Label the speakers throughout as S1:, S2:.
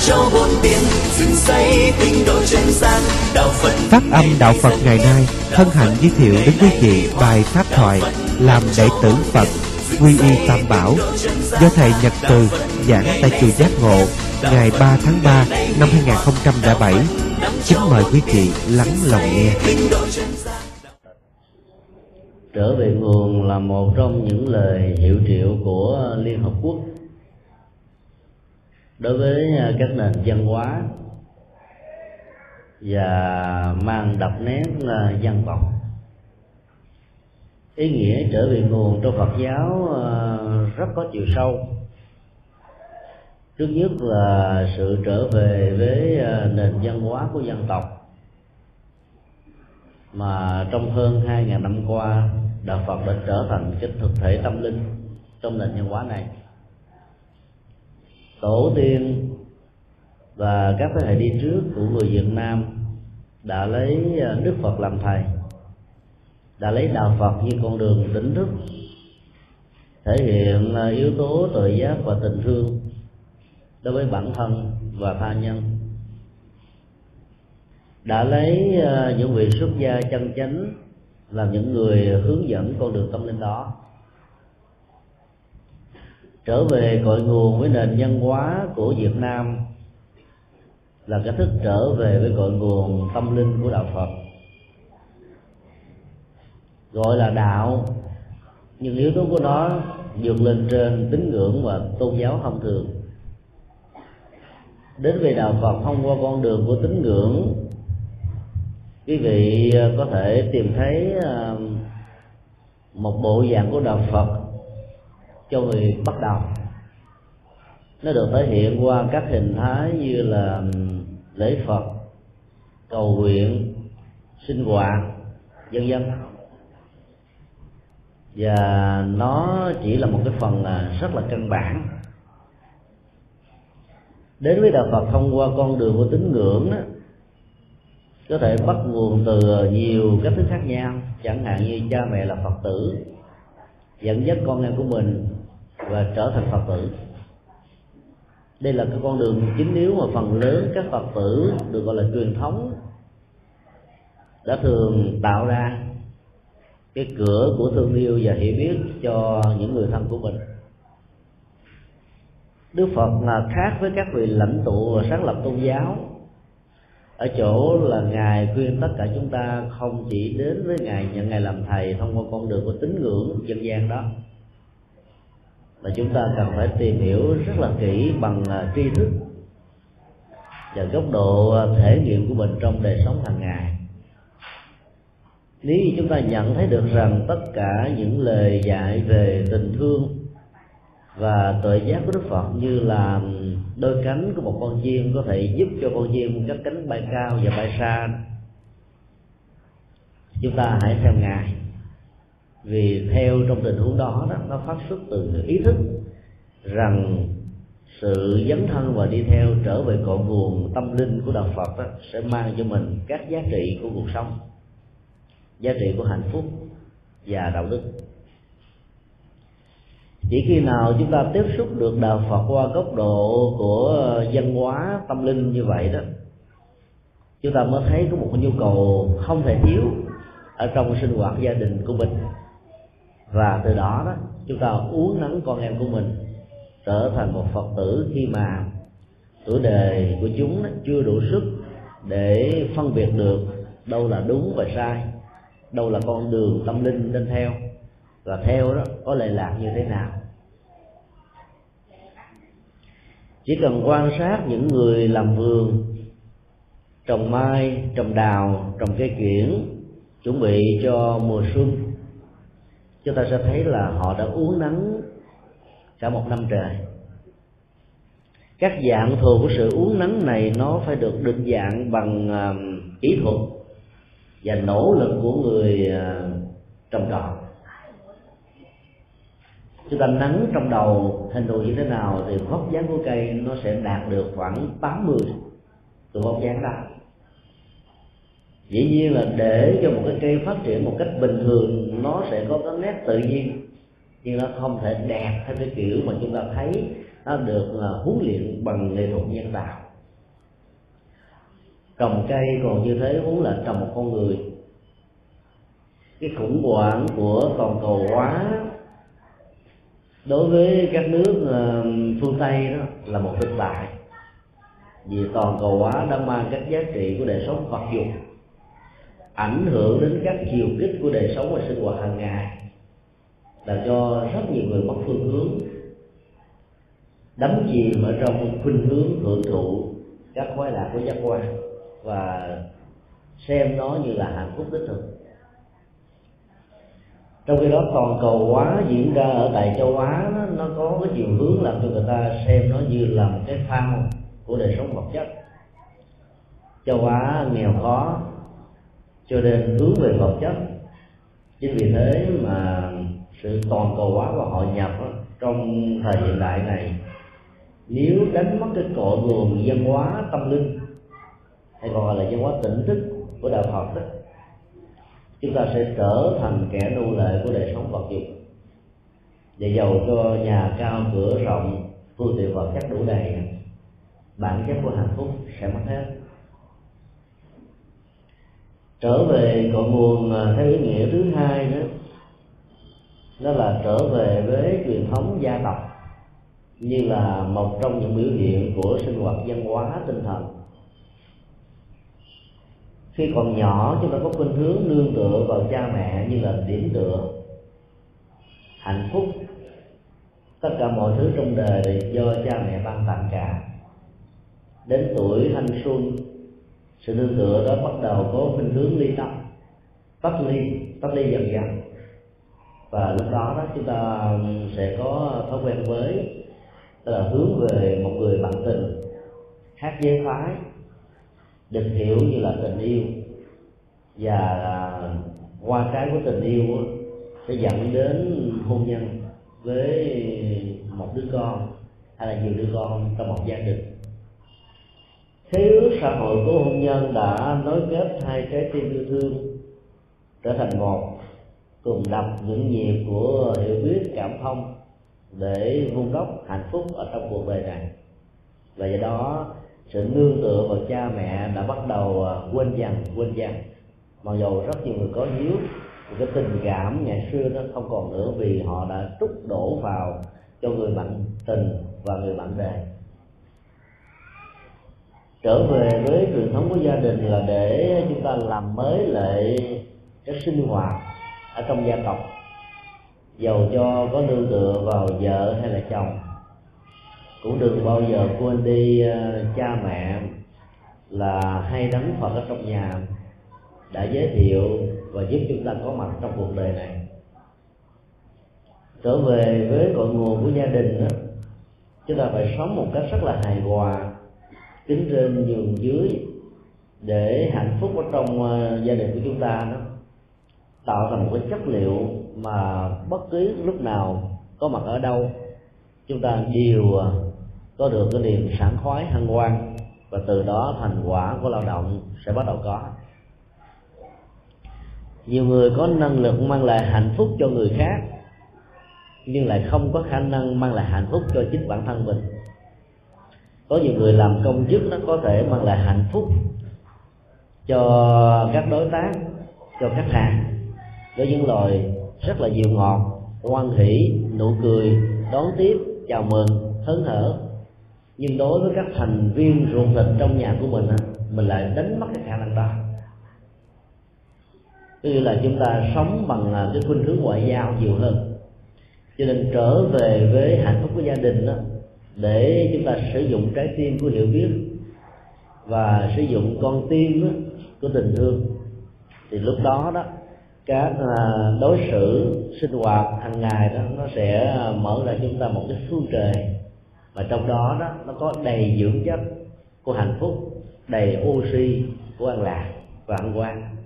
S1: cho bốn biển dựng xây tinh độ chân gian đạo phật
S2: Phát âm Đạo Phật ngày nay hân hạnh giới thiệu đến quý vị bài pháp thoại làm đệ tử Phật quy y Tam Bảo do thầy Nhật Từ giảng tại chùa Giác Ngộ ngày 3 tháng 3 năm 2007. Kính mời quý vị lắng lòng nghe.
S3: trở về nguồn là một trong những lời hiệu triệu của liên hợp quốc đối với à, các nền văn hóa và mang đậm nét à, dân tộc ý nghĩa trở về nguồn trong Phật giáo à, rất có chiều sâu. Trước nhất là sự trở về với nền văn hóa của dân tộc. Mà trong hơn 2.000 năm qua, đạo Phật đã trở thành cái thực thể tâm linh trong nền văn hóa này tổ tiên và các thế hệ đi trước của người Việt Nam đã lấy à, Đức Phật làm thầy, đã lấy đạo Phật như con đường tỉnh thức, thể hiện à, yếu tố tự giác và tình thương đối với bản thân và tha nhân. Đã lấy à, những vị xuất gia chân chánh làm những người hướng dẫn con đường tâm linh đó trở về cội nguồn với nền văn hóa của Việt Nam là cái thức trở về với cội nguồn tâm linh của đạo Phật. Gọi là đạo, nhưng yếu tố của nó vượt lên trên tín ngưỡng và tôn giáo thông thường. Đến về đạo Phật thông qua con đường của tín ngưỡng, quý vị ờ, có thể tìm thấy ờ, một bộ dạng của đạo Phật cho người bắt đầu. Nó được thể hiện qua các hình thái như là lễ Phật cầu nguyện sinh hoạt vân vân. Và nó chỉ là một cái phần à, rất là căn bản. Đến với đạo Phật thông qua con đường của tín ngưỡng đó, có thể bắt nguồn từ nhiều cách thức khác nhau. Chẳng hạn như cha mẹ là Phật tử dẫn dắt con em của mình và trở thành Phật tử. Đây là cái con đường chính yếu mà phần lớn các Phật tử được gọi là truyền thống đã thường tạo ra cái cửa của thương yêu và hiểu biết cho những người thân của mình. Đức Phật là khác với các vị lãnh tụ và sáng lập tôn giáo. Ở chỗ là ngài khuyên tất cả chúng ta không chỉ đến với ngài nhận ngài làm thầy thông qua con đường của tín ngưỡng dân gian đó mà chúng ta cần phải tìm hiểu rất là kỹ bằng à, tri thức và góc độ à, thể nghiệm của mình trong đời sống hàng ngày. Nếu như chúng ta nhận thấy được rằng tất cả những lời dạy về tình thương và tội giác của Đức Phật như là đôi cánh của một con chim có thể giúp cho con chim các cánh bay cao và bay xa, chúng ta hãy theo ngài vì theo trong tình huống đó, đó nó phát xuất từ ý thức rằng sự dấn thân và đi theo trở về cội nguồn tâm linh của đạo Phật đó, sẽ mang cho mình các giá trị của cuộc sống giá trị của hạnh phúc và đạo đức. Chỉ khi nào chúng ta tiếp xúc được đạo Phật qua góc độ của văn hóa tâm linh như vậy đó chúng ta mới thấy có một nhu cầu không thể thiếu ở trong sinh hoạt gia đình của mình và từ đó đó, chúng ta uống nắng con em của mình, trở thành một phật tử khi mà tuổi đời của chúng đó chưa đủ sức để phân biệt được đâu là đúng và sai, đâu là con đường tâm linh nên theo, và theo đó có lệ lạc như thế nào. Chỉ cần quan sát những người làm vườn, trồng mai, trồng đào, trồng cây kiển, chuẩn bị cho mùa xuân chúng ta sẽ thấy là họ đã uống nắng cả một năm trời. Các dạng thường của sự uống nắng này nó phải được định dạng bằng uh, kỹ thuật và nỗ lực của người uh, trồng trọt. Chúng ta nắng trong đầu hình thù như thế nào thì vóc dáng của cây nó sẽ đạt được khoảng 80 từ vóc dáng đó dĩ nhiên là để cho một cái cây phát triển một cách bình thường, nó sẽ có cái nét tự nhiên, nhưng nó không thể đẹp theo cái kiểu mà chúng ta thấy nó được là huấn luyện bằng nghệ thuật nhân tạo. Trồng cây còn như thế huống là trồng một con người. Cái khủng hoảng của toàn cầu hóa đối với các nước ờ, phương tây đó là một thực tại vì toàn cầu hóa đã mang các giá trị của đời sống vật dụng ảnh hưởng đến các chiều kích của đời sống và sinh hoạt hàng ngày làm cho rất nhiều người mất phương hướng đắm chìm ở trong khuynh hướng hưởng thụ các khoái lạc của giác quan và xem nó như là hạnh phúc đích thực. Trong khi đó toàn cầu hóa diễn ra ở tại châu á nó, nó có cái chiều hướng làm cho người ta xem nó như là một cái phao của đời sống vật chất. Châu á nghèo khó cho nên hướng về vật chất. Chính vì thế mà sự toàn cầu hóa và hội nhập đó, trong thời hiện đại này nếu đánh mất cái cội nguồn văn hóa tâm linh hay còn gọi là văn hóa tỉnh thức của đạo Phật đó chúng ta sẽ trở thành kẻ nô lệ của đời sống vật dụng và giàu cho nhà cao cửa rộng phương tiện vật chất đủ đầy. Bản chất của hạnh phúc sẽ mất hết trở về cội nguồn theo ý nghĩa thứ hai đó đó là trở về với truyền thống gia tộc, như là một trong những biểu hiện của sinh hoạt văn hóa tinh thần. Khi còn nhỏ, chúng ta có khuynh hướng nương tựa vào cha mẹ như là điểm tựa, hạnh phúc. Tất cả mọi thứ trong đời do cha mẹ ban tặng cả. Đến tuổi thanh xuân sự nương tựa đó bắt đầu có khuynh hướng ly tâm, tách ly tách ly dần dần. Và lúc đó đó chúng ta sẽ có thói quen mới tức là hướng về một người bạn tình khác giới phái được hiểu như là tình yêu. Và à, qua cái của tình yêu sẽ dẫn đến hôn nhân với một đứa con, hay là nhiều đứa con trong một gia đình thế ước xã hội của hôn nhân đã nối kết hai trái tim yêu thương, trở thành một, cùng đập những nhịp của hiểu biết, cảm thông để vun đắp hạnh phúc ở trong cuộc đời này. Và do đó, sự nương tựa vào cha mẹ đã bắt đầu à, quên dần quên dần. Mặc dù rất nhiều người có hiếu cái tình cảm ngày xưa nó không còn nữa vì họ đã trút đổ vào cho người bạn tình và người bạn đời trở về với truyền thống của gia đình là để chúng ta làm mới lại cái sinh hoạt ở trong gia tộc. Giàu cho có nương tựa vào vợ hay là chồng. Cũng đừng bao giờ quên đi ờ, cha mẹ là hay đấng phật ở trong nhà đã giới thiệu và giúp chúng ta có mặt trong cuộc đời này. Trở về với cội nguồn của gia đình đó, chúng ta phải sống một cách rất là hài hòa tính trên nhường dưới để hạnh phúc ở trong ờ, gia đình của chúng ta đó, tạo thành một cái chất liệu mà bất cứ lúc nào có mặt ở đâu, chúng ta đều ờ, có được cái niềm sảng khoái, hân hoan và từ đó thành quả của lao động sẽ bắt đầu có. Nhiều người có năng lực mang lại hạnh phúc cho người khác, nhưng lại không có khả năng mang lại hạnh phúc cho chính bản thân mình có nhiều người làm công chức nó có thể mang lại hạnh phúc cho các đối tác, cho khách hàng. Với những lời rất là dịu ngọt, hoan hỷ, nụ cười, đón tiếp, chào mừng, hớn hở. Nhưng đối với các thành viên ruột thịt trong nhà của mình mình lại đánh mất cái khả năng đó. Tức là chúng ta sống bằng à, cái khuynh hướng ngoại giao nhiều hơn. Cho nên trở về với hạnh phúc của gia đình đó để chúng ta sử dụng trái tim của hiểu biết và sử dụng con tim của tình thương. Thì lúc đó đó, các à, đối xử sinh hoạt hàng ngày đó, nó sẽ mở ra chúng ta một cái phương trời. Và trong đó đó, nó có đầy dưỡng chất của hạnh phúc, đầy oxy của an lạc và an quan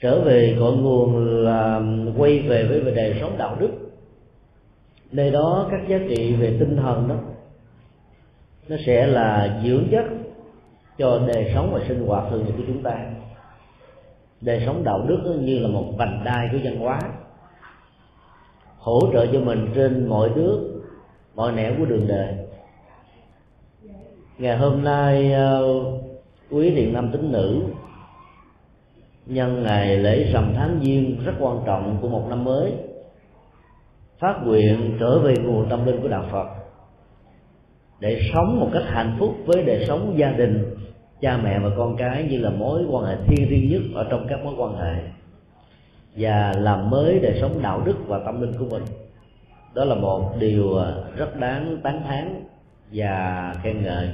S3: trở về cội nguồn là quay về với vấn đề sống đạo đức nơi đó các giá trị về tinh thần đó, nó sẽ là dưỡng chất cho đời sống và sinh hoạt thường nhật của chúng ta. Đời sống đạo đức như là một vành đai của văn hóa, hỗ trợ cho mình trên mọi bước mọi nẻo của đường đời. Ngày hôm nay ờ, quý điện nam tín nữ, nhân ngày lễ rằm tháng giêng rất quan trọng của một năm mới phát nguyện trở về nguồn tâm linh của đạo phật, để sống một cách hạnh phúc với đời sống gia đình, cha mẹ và con cái như là mối quan hệ thiêng riêng nhất ở trong các mối quan hệ, và làm mới đời sống đạo đức và tâm linh của mình. Đó là một điều rất đáng tán thán và khen ngợi.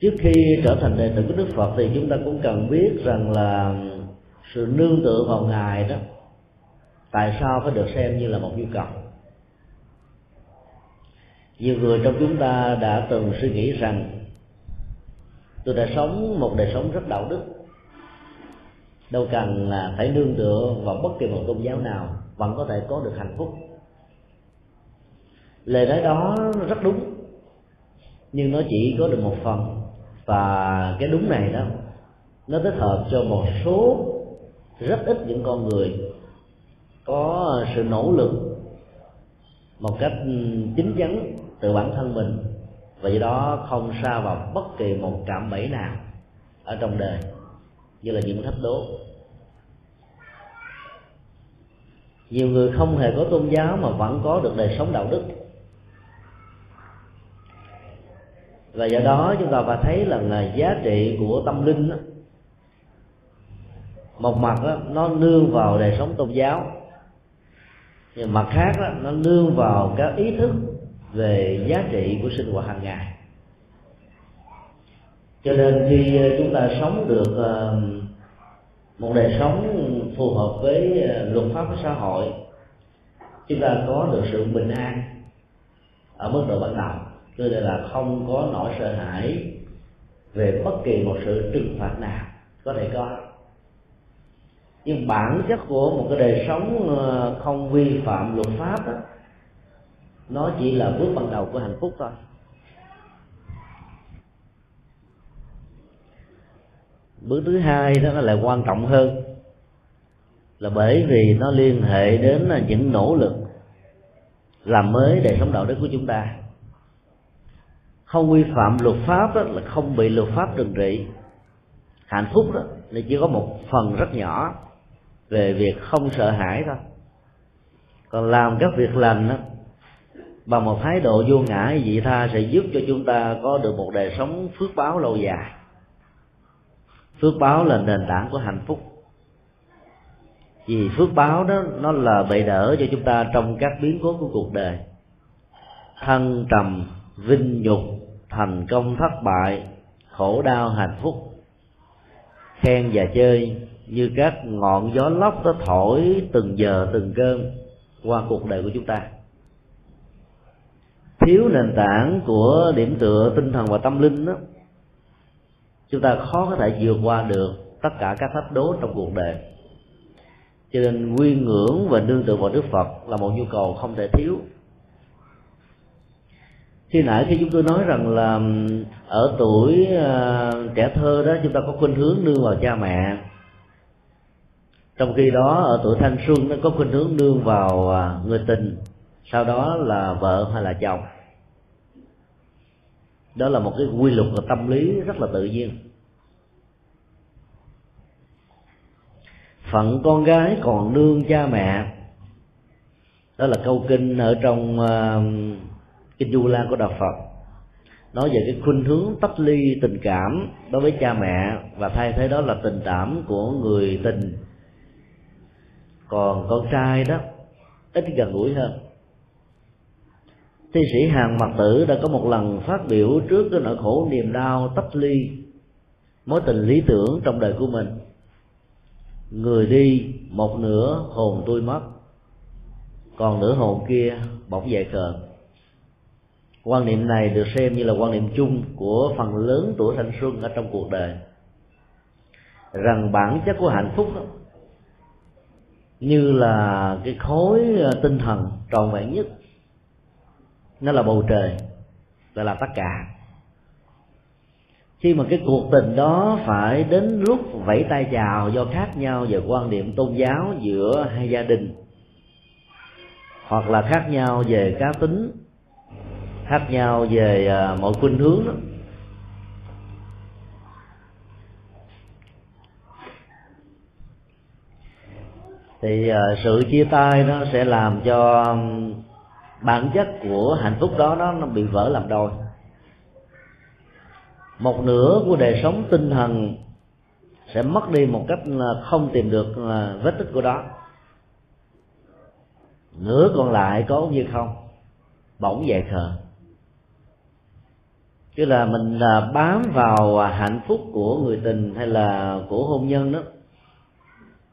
S3: Trước khi trở thành đệ tử của đức phật thì chúng ta cũng cần biết rằng là sự nương tựa vào ngài đó, tại sao phải được xem như là một nhu cầu? Nhiều người trong chúng ta đã từng suy nghĩ rằng, tôi đã sống một đời sống rất đạo đức. Đâu cần là phải nương tựa vào bất kỳ một tôn giáo nào, vẫn có thể có được hạnh phúc. Lời nói đó rất đúng, nhưng nó chỉ có được một phần. Và cái đúng này đó, nó thích hợp cho một số rất ít những con người có sự nỗ lực một cách ừ, chính chắn từ bản thân mình và do đó không xa vào bất kỳ một cạm bẫy nào ở trong đời như là những thách đố. Nhiều người không hề có tôn giáo mà vẫn có được đời sống đạo đức. Và do đó chúng ta phải thấy là, là giá trị của tâm linh đó, một mặt đó, nó nương vào đời sống tôn giáo. Nhưng mặt khác đó, nó nương vào các ý thức về giá trị của sinh hoạt hàng ngày. Cho nên khi ờ, chúng ta sống được ờ, một đời sống phù hợp với ờ, luật pháp của xã hội chúng ta có được sự bình an ở mức độ ban đầu. Cho nên là không có nỗi sợ hãi về bất kỳ một sự trừng phạt nào có thể có nhưng bản chất của một cái đời sống ờ, không vi phạm luật pháp đó, nó chỉ là bước ban đầu của hạnh phúc thôi. Bước thứ hai đó nó lại quan trọng hơn là bởi vì nó liên hệ đến những nỗ lực làm mới đời sống đạo đức của chúng ta. Không vi phạm luật pháp đó là không bị luật pháp trừng trị. Hạnh phúc đó là chỉ có một phần rất nhỏ về việc không sợ hãi thôi. Còn làm các việc lành đó bằng một thái độ vô ngã vị tha sẽ giúp cho chúng ta có được một đời sống phước báo lâu dài. Phước báo là nền tảng của hạnh phúc. Vì phước báo đó, nó là bệ đỡ cho chúng ta trong các biến cố của cuộc đời. Thăng trầm, vinh nhục, thành công thất bại, khổ đau, hạnh phúc, khen và chơi như các ngọn gió lốc nó thổi từng giờ từng cơn qua cuộc đời của chúng ta. Thiếu nền tảng của điểm tựa tinh thần và tâm linh đó chúng ta khó có thể vượt qua được tất cả các thách đố trong cuộc đời. Cho nên quy ngưỡng và nương tựa vào đức phật là một nhu cầu không thể thiếu. Khi nãy khi chúng tôi nói rằng là ở tuổi uh, trẻ thơ đó chúng ta có khuynh hướng nương vào cha mẹ trong khi đó ở tuổi thanh xuân nó có khuynh hướng nương vào à, người tình. Sau đó là vợ hay là chồng. Đó là một cái quy luật và tâm lý rất là tự nhiên. Phận con gái còn nương cha mẹ. Đó là câu kinh ở trong uh, kinh du lan của đạo phật. Nói về cái khuynh hướng tách ly tình cảm đối với cha mẹ và thay thế đó là tình cảm của người tình còn con trai đó ít gần gũi hơn. Thi sĩ hàng mặt tử đã có một lần phát biểu trước cái nỗi khổ niềm đau tách ly mối tình lý tưởng trong đời của mình. Người đi một nửa hồn tôi mất còn nửa hồn kia bỗng dậy khờ. Quan niệm này được xem như là quan niệm chung của phần lớn tuổi thanh xuân ở trong cuộc đời. Rằng bản chất của hạnh phúc đó, như là cái khối ờ, tinh thần tròn vẹn nhất. Nó là bầu trời, là là tất cả. Khi mà cái cuộc tình đó phải đến lúc vẫy tay chào do khác nhau về quan điểm tôn giáo giữa hai gia đình, hoặc là khác nhau về cá tính, khác nhau về ờ, mọi khuynh hướng đó thì ờ, sự chia tay nó sẽ làm cho bản chất của hạnh phúc đó nó, nó bị vỡ làm đôi. Một nửa của đời sống tinh thần sẽ mất đi một cách ờ, không tìm được ờ, vết tích của đó. Nửa còn lại có như không bỗng dậy khờ. Chứ là mình là bám vào hạnh phúc của người tình hay là của hôn nhân đó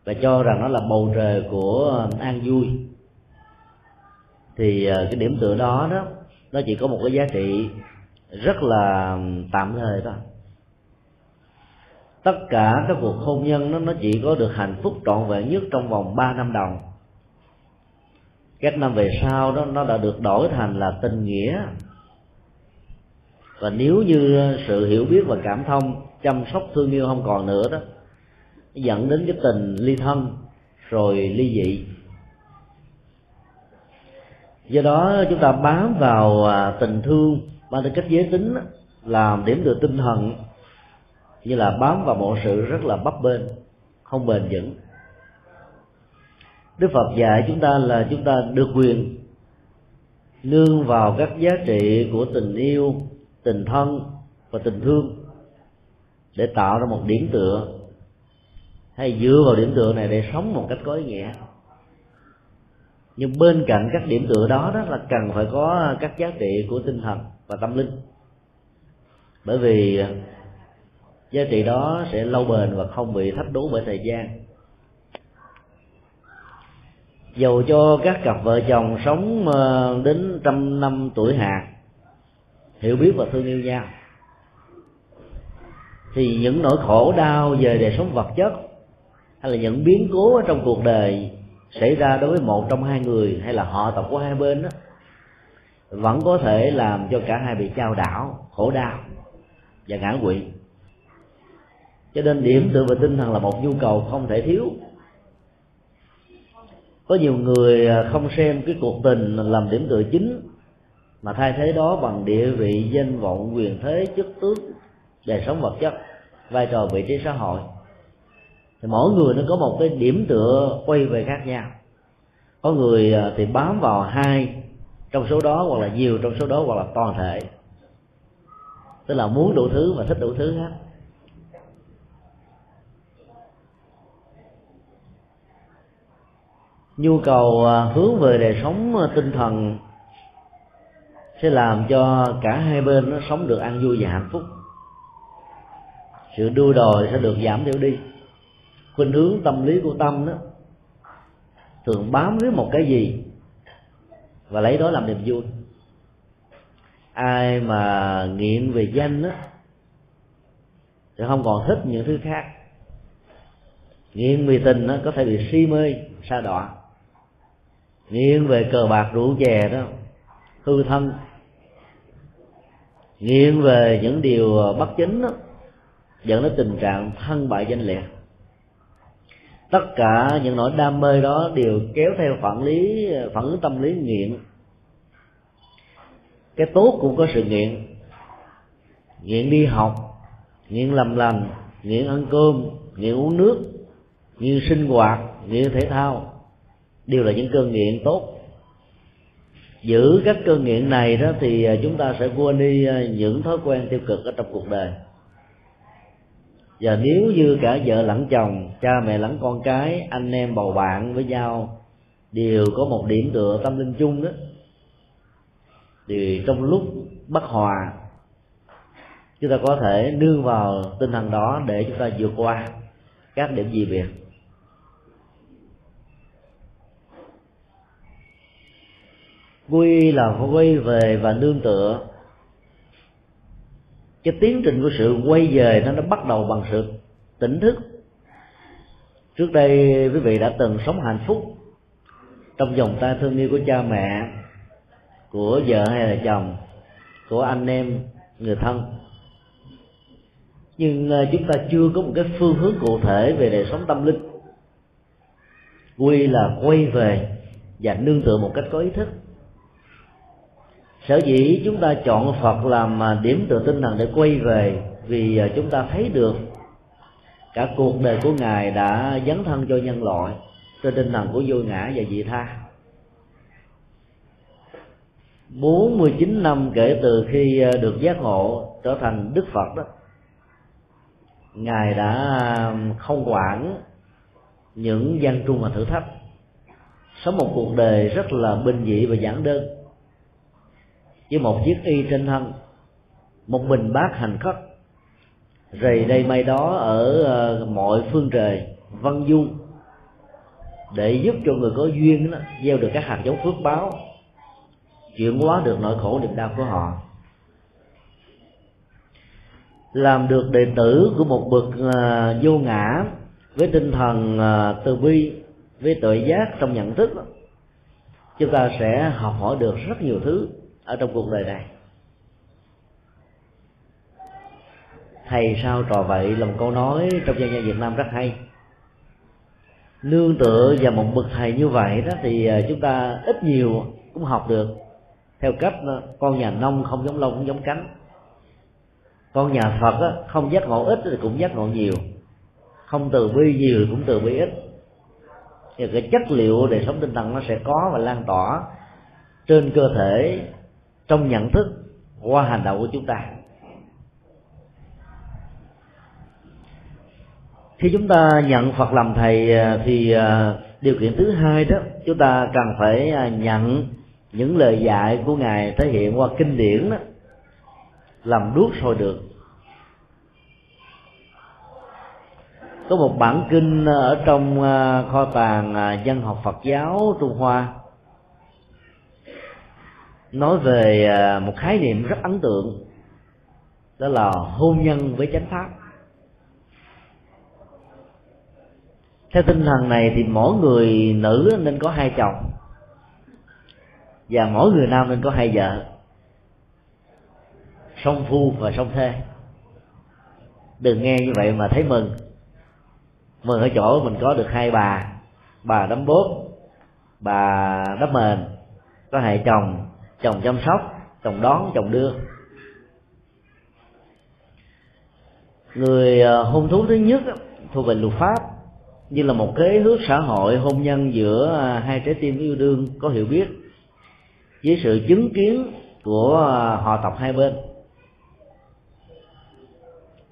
S3: và cho rằng nó là bầu trời của an vui. Thì à, cái điểm tựa đó đó, nó chỉ có một cái giá trị rất là tạm thời thôi. Tất cả các cuộc hôn nhân nó nó chỉ có được hạnh phúc trọn vẹn nhất trong vòng 3 năm đầu. Các năm về sau đó, nó đã được đổi thành là tình nghĩa. Và nếu như sự hiểu biết và cảm thông, chăm sóc thương yêu không còn nữa đó dẫn đến cái tình ly thân, rồi ly dị. Do đó chúng ta bám vào à, tình thương, mang tính cách giới tính làm điểm tựa tinh thần, như là bám vào mọi sự rất là bấp bênh, không bền vững. Đức phật dạy chúng ta là chúng ta được quyền nương vào các giá trị của tình yêu, tình thân và tình thương để tạo ra một điểm tựa hay dựa vào điểm tựa này để sống một cách có ý nghĩa. Nhưng bên cạnh các điểm tựa đó đó là cần phải có các giá trị của tinh thần và tâm linh. Bởi vì giá trị đó sẽ lâu bền và không bị thách đố bởi thời gian. Dầu cho các cặp vợ chồng sống ờ, đến trăm năm tuổi hạ, hiểu biết và thương yêu nhau, thì những nỗi khổ đau về đời sống vật chất hay là những biến cố ở trong cuộc đời xảy ra đối với một trong hai người hay là họ tộc của hai bên đó, vẫn có thể làm cho cả hai bị trao đảo, khổ đau và ngã quỵ. Cho nên điểm tựa về tinh thần là một nhu cầu không thể thiếu. Có nhiều người à, không xem cái cuộc tình làm điểm tựa chính mà thay thế đó bằng địa vị, danh vọng, quyền thế, chức tước, đời sống vật chất, vai trò vị trí xã hội thì mỗi người nó có một cái điểm tựa quay về khác nhau. Có người à, thì bám vào hai trong số đó hoặc là nhiều trong số đó hoặc là toàn thể. Tức là muốn đủ thứ và thích đủ thứ hết. Nhu cầu à, hướng về đời sống à, tinh thần sẽ làm cho cả hai bên nó sống được an vui và hạnh phúc. Sự đua đòi sẽ được giảm thiểu đi khuynh hướng tâm lý của tâm đó, thường bám với một cái gì và lấy đó làm niềm vui. Ai mà nghiện về danh đó thì không còn thích những thứ khác. Nghiện về tình nó có thể bị si mê, sa đọa. Nghiện về cờ bạc rượu chè đó, hư thân. Nghiện về những điều bất chính đó dẫn đến tình trạng thân bại danh liệt tất cả những nỗi đam mê đó đều kéo theo phản lý, phản ứng tâm lý nghiện. Cái tốt cũng có sự nghiện. Nghiện đi học, nghiện làm lành, nghiện ăn cơm, nghiện uống nước, nghiện sinh hoạt, nghiện thể thao đều là những cơn nghiện tốt. Giữ các cơn nghiện này đó thì à, chúng ta sẽ quên đi à, những thói quen tiêu cực ở trong cuộc đời và nếu như cả vợ lẫn chồng, cha mẹ lẫn con cái, anh em bầu bạn với nhau, đều có một điểm tựa tâm linh chung đó, thì trong lúc bất hòa, chúng ta có thể nương vào tinh thần đó để chúng ta vượt qua các điểm gì biệt. Quy là quy về và nương tựa cái tiến trình của sự quay về nó nó bắt đầu bằng sự tỉnh thức. Trước đây quý vị đã từng sống hạnh phúc trong vòng tay thương yêu của cha mẹ, của vợ hay là chồng, của anh em, người thân. Nhưng ờ, chúng ta chưa có một cái phương hướng cụ thể về đời sống tâm linh. Quy là quay về và nương tựa một cách có ý thức sở dĩ chúng ta chọn phật làm à, điểm tựa tinh thần để quay về, vì à, chúng ta thấy được cả cuộc đời của ngài đã dấn thân cho nhân loại trên tinh thần của vô ngã và vị tha. 49 năm kể từ khi à, được giác ngộ trở thành Đức Phật đó, Ngài đã không quản những gian trung và thử thách. Sống một cuộc đời rất là bình dị và giản đơn với một chiếc y trên thân một bình bát hành khất. Rầy đây may đó ở ờ, mọi phương trời văn du để giúp cho người có duyên đó, gieo được các hạt giống phước báo chuyển hóa được nỗi khổ niềm đau của họ. Làm được đệ tử của một bậc uh, vô ngã với tinh thần uh, từ bi với tội giác trong nhận thức chúng ta sẽ học hỏi được rất nhiều thứ ở trong cuộc đời này. Thầy sao trò vậy là một câu nói trong dân gian Việt Nam rất hay. Nương tựa và một bậc thầy như vậy đó thì à, chúng ta ít nhiều cũng học được. Theo cách con nhà nông không giống lông cũng giống cánh. Con nhà Phật đó, không giác ngộ ít thì cũng giác ngộ nhiều. Không từ bi nhiều thì cũng từ bi ít. Thì cái chất liệu đời sống tinh thần nó sẽ có và lan tỏa trên cơ thể trong nhận thức qua hành động của chúng ta. Khi chúng ta nhận phật làm thầy à, thì à, điều kiện thứ hai đó, chúng ta cần phải à, nhận những lời dạy của ngài thể hiện qua kinh điển đó, làm đuốc sôi được. Có một bản kinh ở trong kho tàng dân học Phật giáo Trung Hoa nói về à, một khái niệm rất ấn tượng, đó là hôn nhân với chánh pháp. Theo tinh thần này thì mỗi người nữ nên có hai chồng, và mỗi người nam nên có hai vợ, song phu và song thê. Đừng nghe như vậy mà thấy mừng. Mừng ở chỗ mình có được hai bà bà đấm bốt bà đấm mền, có hai chồng chồng chăm sóc, chồng đón, chồng đưa. Người ờ, hôn thú thứ nhất thuộc về luật pháp, như là một kế ước xã hội hôn nhân giữa ờ, hai trái tim yêu đương có hiểu biết với sự chứng kiến của ờ, họ tộc hai bên.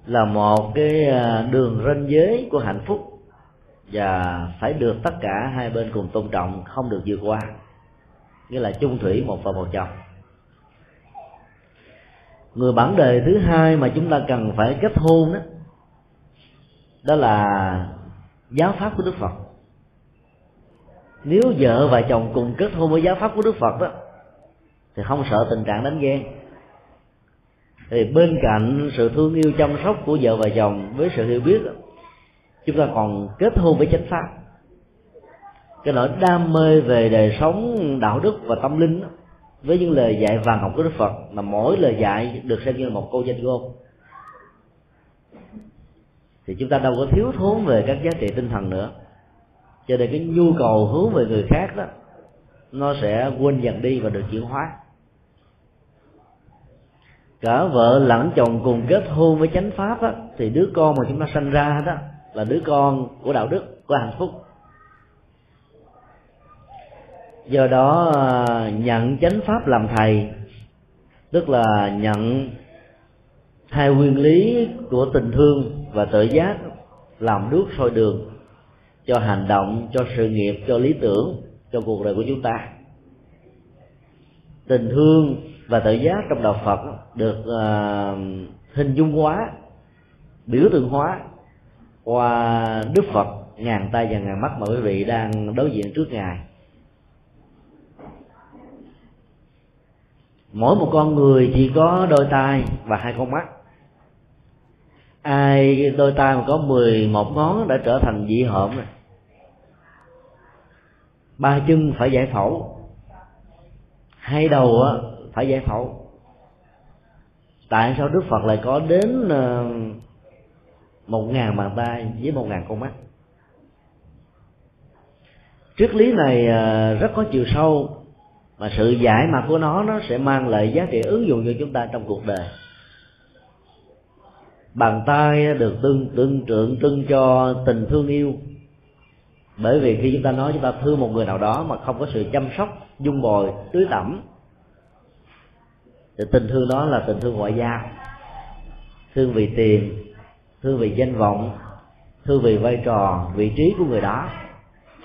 S3: Là một cái đường ranh giới của hạnh phúc và phải được tất cả hai bên cùng tôn trọng, không được vượt qua nghĩa là chung thủy một vợ một chồng. Người bản đề thứ hai mà chúng ta cần phải kết hôn đó đó là giáo pháp của đức phật. Nếu vợ và chồng cùng kết hôn với giáo pháp của đức phật đó, thì không sợ tình trạng đánh ghen. Thì bên cạnh sự thương yêu chăm sóc của vợ và chồng với sự hiểu biết chúng ta còn kết hôn với chánh pháp cái nỗi đam mê về đời sống đạo đức và tâm linh đó, với những lời dạy vàng ngọc của đức phật mà mỗi lời dạy được xem như là một câu danh ngôn. Thì chúng ta đâu có thiếu thốn về các giá trị tinh thần nữa. Cho nên cái nhu cầu hướng về người khác đó nó sẽ quên dần đi và được chuyển hóa. Cả vợ lẫn chồng cùng kết hôn với chánh pháp á, thì đứa con mà chúng ta sanh ra đó là đứa con của đạo đức của hạnh phúc do đó à, nhận chánh pháp làm thầy tức là nhận hai nguyên lý của tình thương và tự giác làm nước soi đường cho hành động cho sự nghiệp cho lý tưởng cho cuộc đời của chúng ta. Tình thương và tự giác trong đạo phật được uh, hình dung hóa biểu tượng hóa qua đức phật ngàn tay và ngàn mắt mà quý vị đang đối diện trước ngài. Mỗi một con người chỉ có đôi tay và hai con mắt. Ai đôi tay mà có mười một ngón đã trở thành dị hợm rồi. Ba chân phải giải phẫu. Hai đầu á phải giải phẫu. Tại sao đức phật lại có đến ờ, một ngàn bàn tay với một ngàn con mắt? Triết lý này ờ, rất có chiều sâu mà sự giải mặt của nó nó sẽ mang lại giá trị ứng dụng cho chúng ta trong cuộc đời. Bàn tay được tương tương trượng trưng cho tình thương yêu. Bởi vì khi chúng ta nói chúng ta thương một người nào đó mà không có sự chăm sóc, dung bồi, tưới tẩm, thì tình thương đó là tình thương ngoại giao. Thương vì tiền, thương vì danh vọng, thương vì vai trò, vị trí của người đó.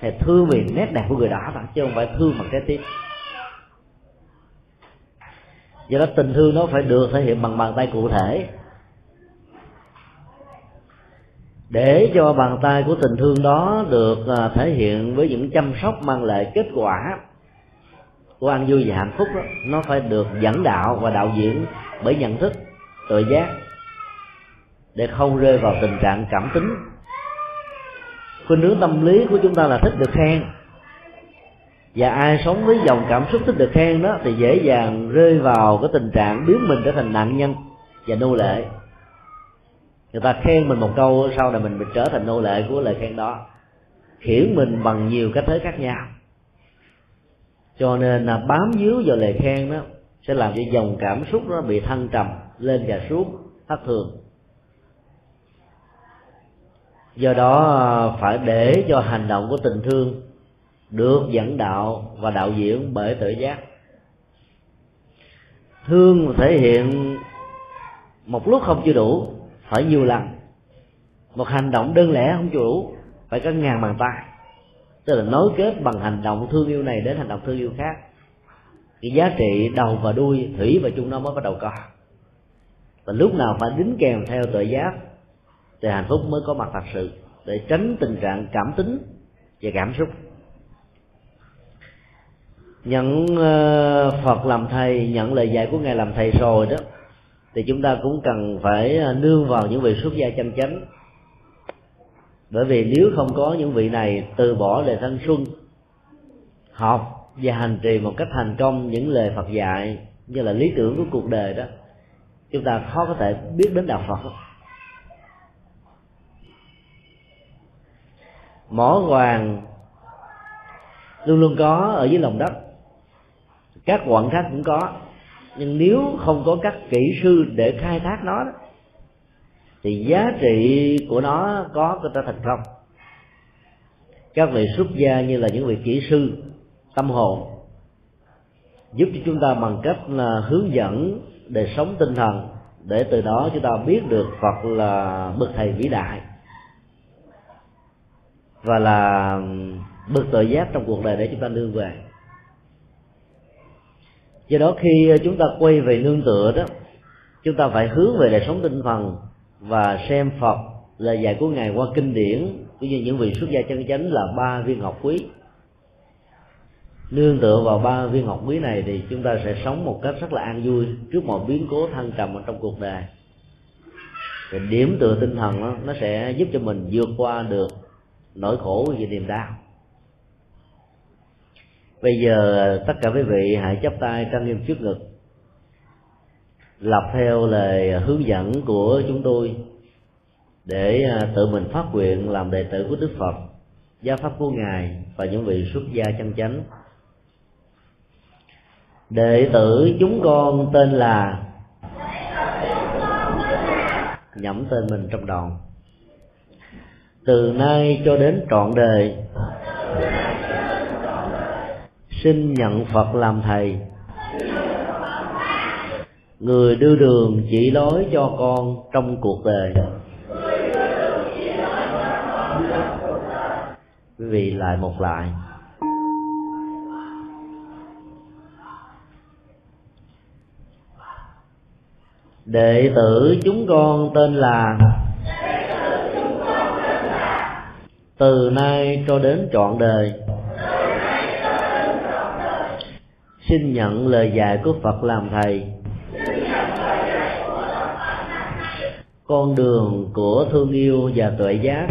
S3: Hay thương vì nét đẹp của người đó thôi, chứ không phải thương bằng trái tim do đó tình thương nó phải được thể hiện bằng bàn tay cụ thể. Để cho bàn tay của tình thương đó được à, thể hiện với những chăm sóc mang lại kết quả của an vui và hạnh phúc đó, nó phải được dẫn đạo và đạo diễn bởi nhận thức tự giác để không rơi vào tình trạng cảm tính. Khuynh hướng tâm lý của chúng ta là thích được khen và ai sống với dòng cảm xúc thích được khen đó thì dễ dàng rơi vào cái tình trạng biến mình trở thành nạn nhân và nô lệ. Người ta khen mình một câu sau này mình, bị trở thành nô lệ của lời khen đó. Khiển mình bằng nhiều cách thế khác nhau. Cho nên là bám víu vào lời khen đó sẽ làm cho dòng cảm xúc nó bị thăng trầm lên và xuống thất thường. Do đó à, phải để cho hành động của tình thương được dẫn đạo và đạo diễn bởi tự giác. Thương thể hiện một lúc không chưa đủ, phải nhiều lần. Một hành động đơn lẻ không chưa đủ, phải có ngàn bàn tay. Tức là nối kết bằng hành động thương yêu này đến hành động thương yêu khác. Cái giá trị đầu và đuôi, thủy và chung nó mới bắt đầu có. Và lúc nào phải đính kèm theo tự giác thì hạnh phúc mới có mặt thật sự, để tránh tình trạng cảm tính và cảm xúc nhận ờ, phật làm thầy nhận lời dạy của ngài làm thầy rồi đó, thì chúng ta cũng cần phải ờ, nương vào những vị xuất gia chân chánh. Bởi vì nếu không có những vị này, từ bỏ lời thanh xuân, học và hành trì một cách thành công những lời Phật dạy như là lý tưởng của cuộc đời đó, chúng ta khó có thể biết đến đạo Phật. Mỏ vàng luôn luôn có ở dưới lòng đất các quặng khác cũng có. Nhưng nếu không có các kỹ sư để khai thác nó đó, thì giá trị của nó có có thể thành công. Các vị xuất gia như là những vị kỹ sư tâm hồn giúp cho chúng ta bằng cách là hướng dẫn đời sống tinh thần để từ đó chúng ta biết được Phật là bậc thầy vĩ đại và là bậc tự giác trong cuộc đời để chúng ta nương về do đó khi chúng ta quay về nương tựa đó chúng ta phải hướng về đời sống tinh thần và xem phật là dạy của ngài qua kinh điển cũng như những vị xuất gia chân chánh là ba viên ngọc quý. Nương tựa vào ba viên ngọc quý này thì chúng ta sẽ sống một cách rất là an vui trước mọi biến cố thăng trầm ở trong cuộc đời. Thì điểm tựa tinh thần đó, nó sẽ giúp cho mình vượt qua được nỗi khổ và niềm đau bây giờ tất cả quý vị hãy chắp tay trang nghiêm trước ngực lập theo lời hướng dẫn của chúng tôi để à, tự mình phát nguyện làm đệ tử của Đức Phật, gia pháp của ngài và những vị xuất gia chân chánh. Đệ tử chúng con tên là nhẩm tên mình trong đoạn từ nay cho đến trọn đời xin nhận phật làm thầy. Người đưa đường chỉ lối cho con trong cuộc đời. Quý vị lại một lại. Đệ tử chúng con tên là từ nay cho đến trọn đời. Xin nhận lời dạy của phật làm thầy. Con đường của thương yêu và tuệ giác.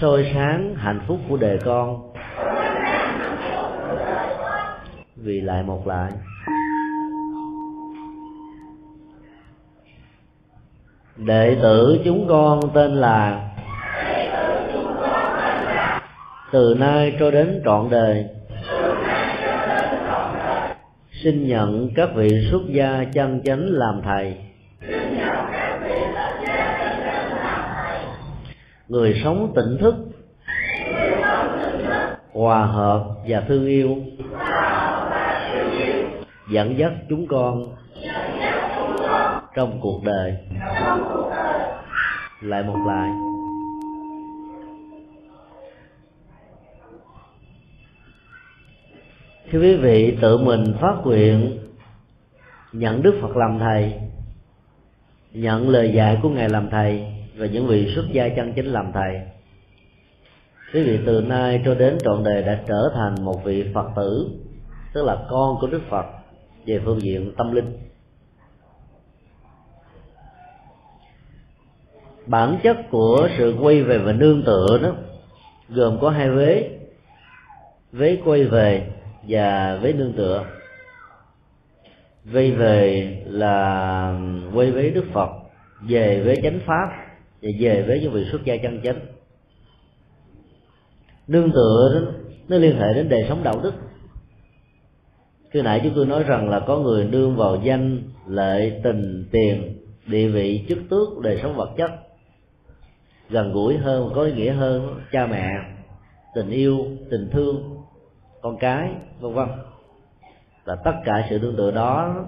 S3: Soi sáng hạnh phúc của đời con. Vì lại một lại. Đệ tử chúng con tên là từ nay cho đến trọn đời. Xin nhận các vị xuất gia chân chánh làm thầy. Người sống tỉnh thức. Hòa hợp và thương yêu. Dẫn dắt chúng con trong cuộc đời. Lại một lại. Khi quý vị, tự mình phát nguyện, nhận đức phật làm thầy, nhận lời dạy của ngài làm thầy và những vị xuất gia chân chính làm thầy. Quý vị, từ nay cho đến trọn đời đã trở thành một vị phật tử, tức là con của đức phật về phương diện tâm linh. Bản chất của sự quay về và nương tựa đó, gồm có hai vế. Vế quay về và vế nương tựa. Vây về là quay với đức phật về với chánh pháp và về với những vị xuất gia chân chánh. Nương tựa đó, nó liên hệ đến đời sống đạo đức. Khi nãy chúng tôi nói rằng là có người nương vào danh lệ tình tiền địa vị chức tước đời sống vật chất. Gần gũi hơn có ý nghĩa hơn cha mẹ tình yêu tình thương con cái, vân vân. Và tất cả sự tương tự đó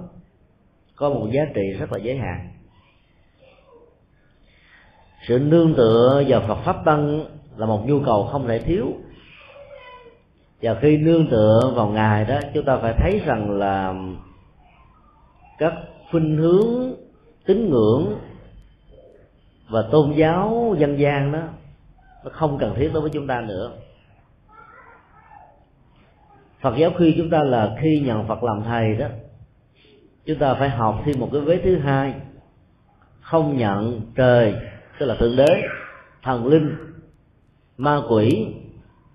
S3: có một giá trị rất là giới hạn. Sự nương tựa vào Phật pháp tăng là một nhu cầu không thể thiếu. Và khi nương tựa vào ngài đó, chúng ta phải thấy rằng là các khuynh hướng, tín ngưỡng và tôn giáo dân gian đó, nó không cần thiết đối với chúng ta nữa. Phật giáo khuyên chúng ta là khi nhận Phật làm thầy đó, chúng ta phải học thêm một cái vế thứ hai, không nhận trời, tức là thượng đế, thần linh, ma quỷ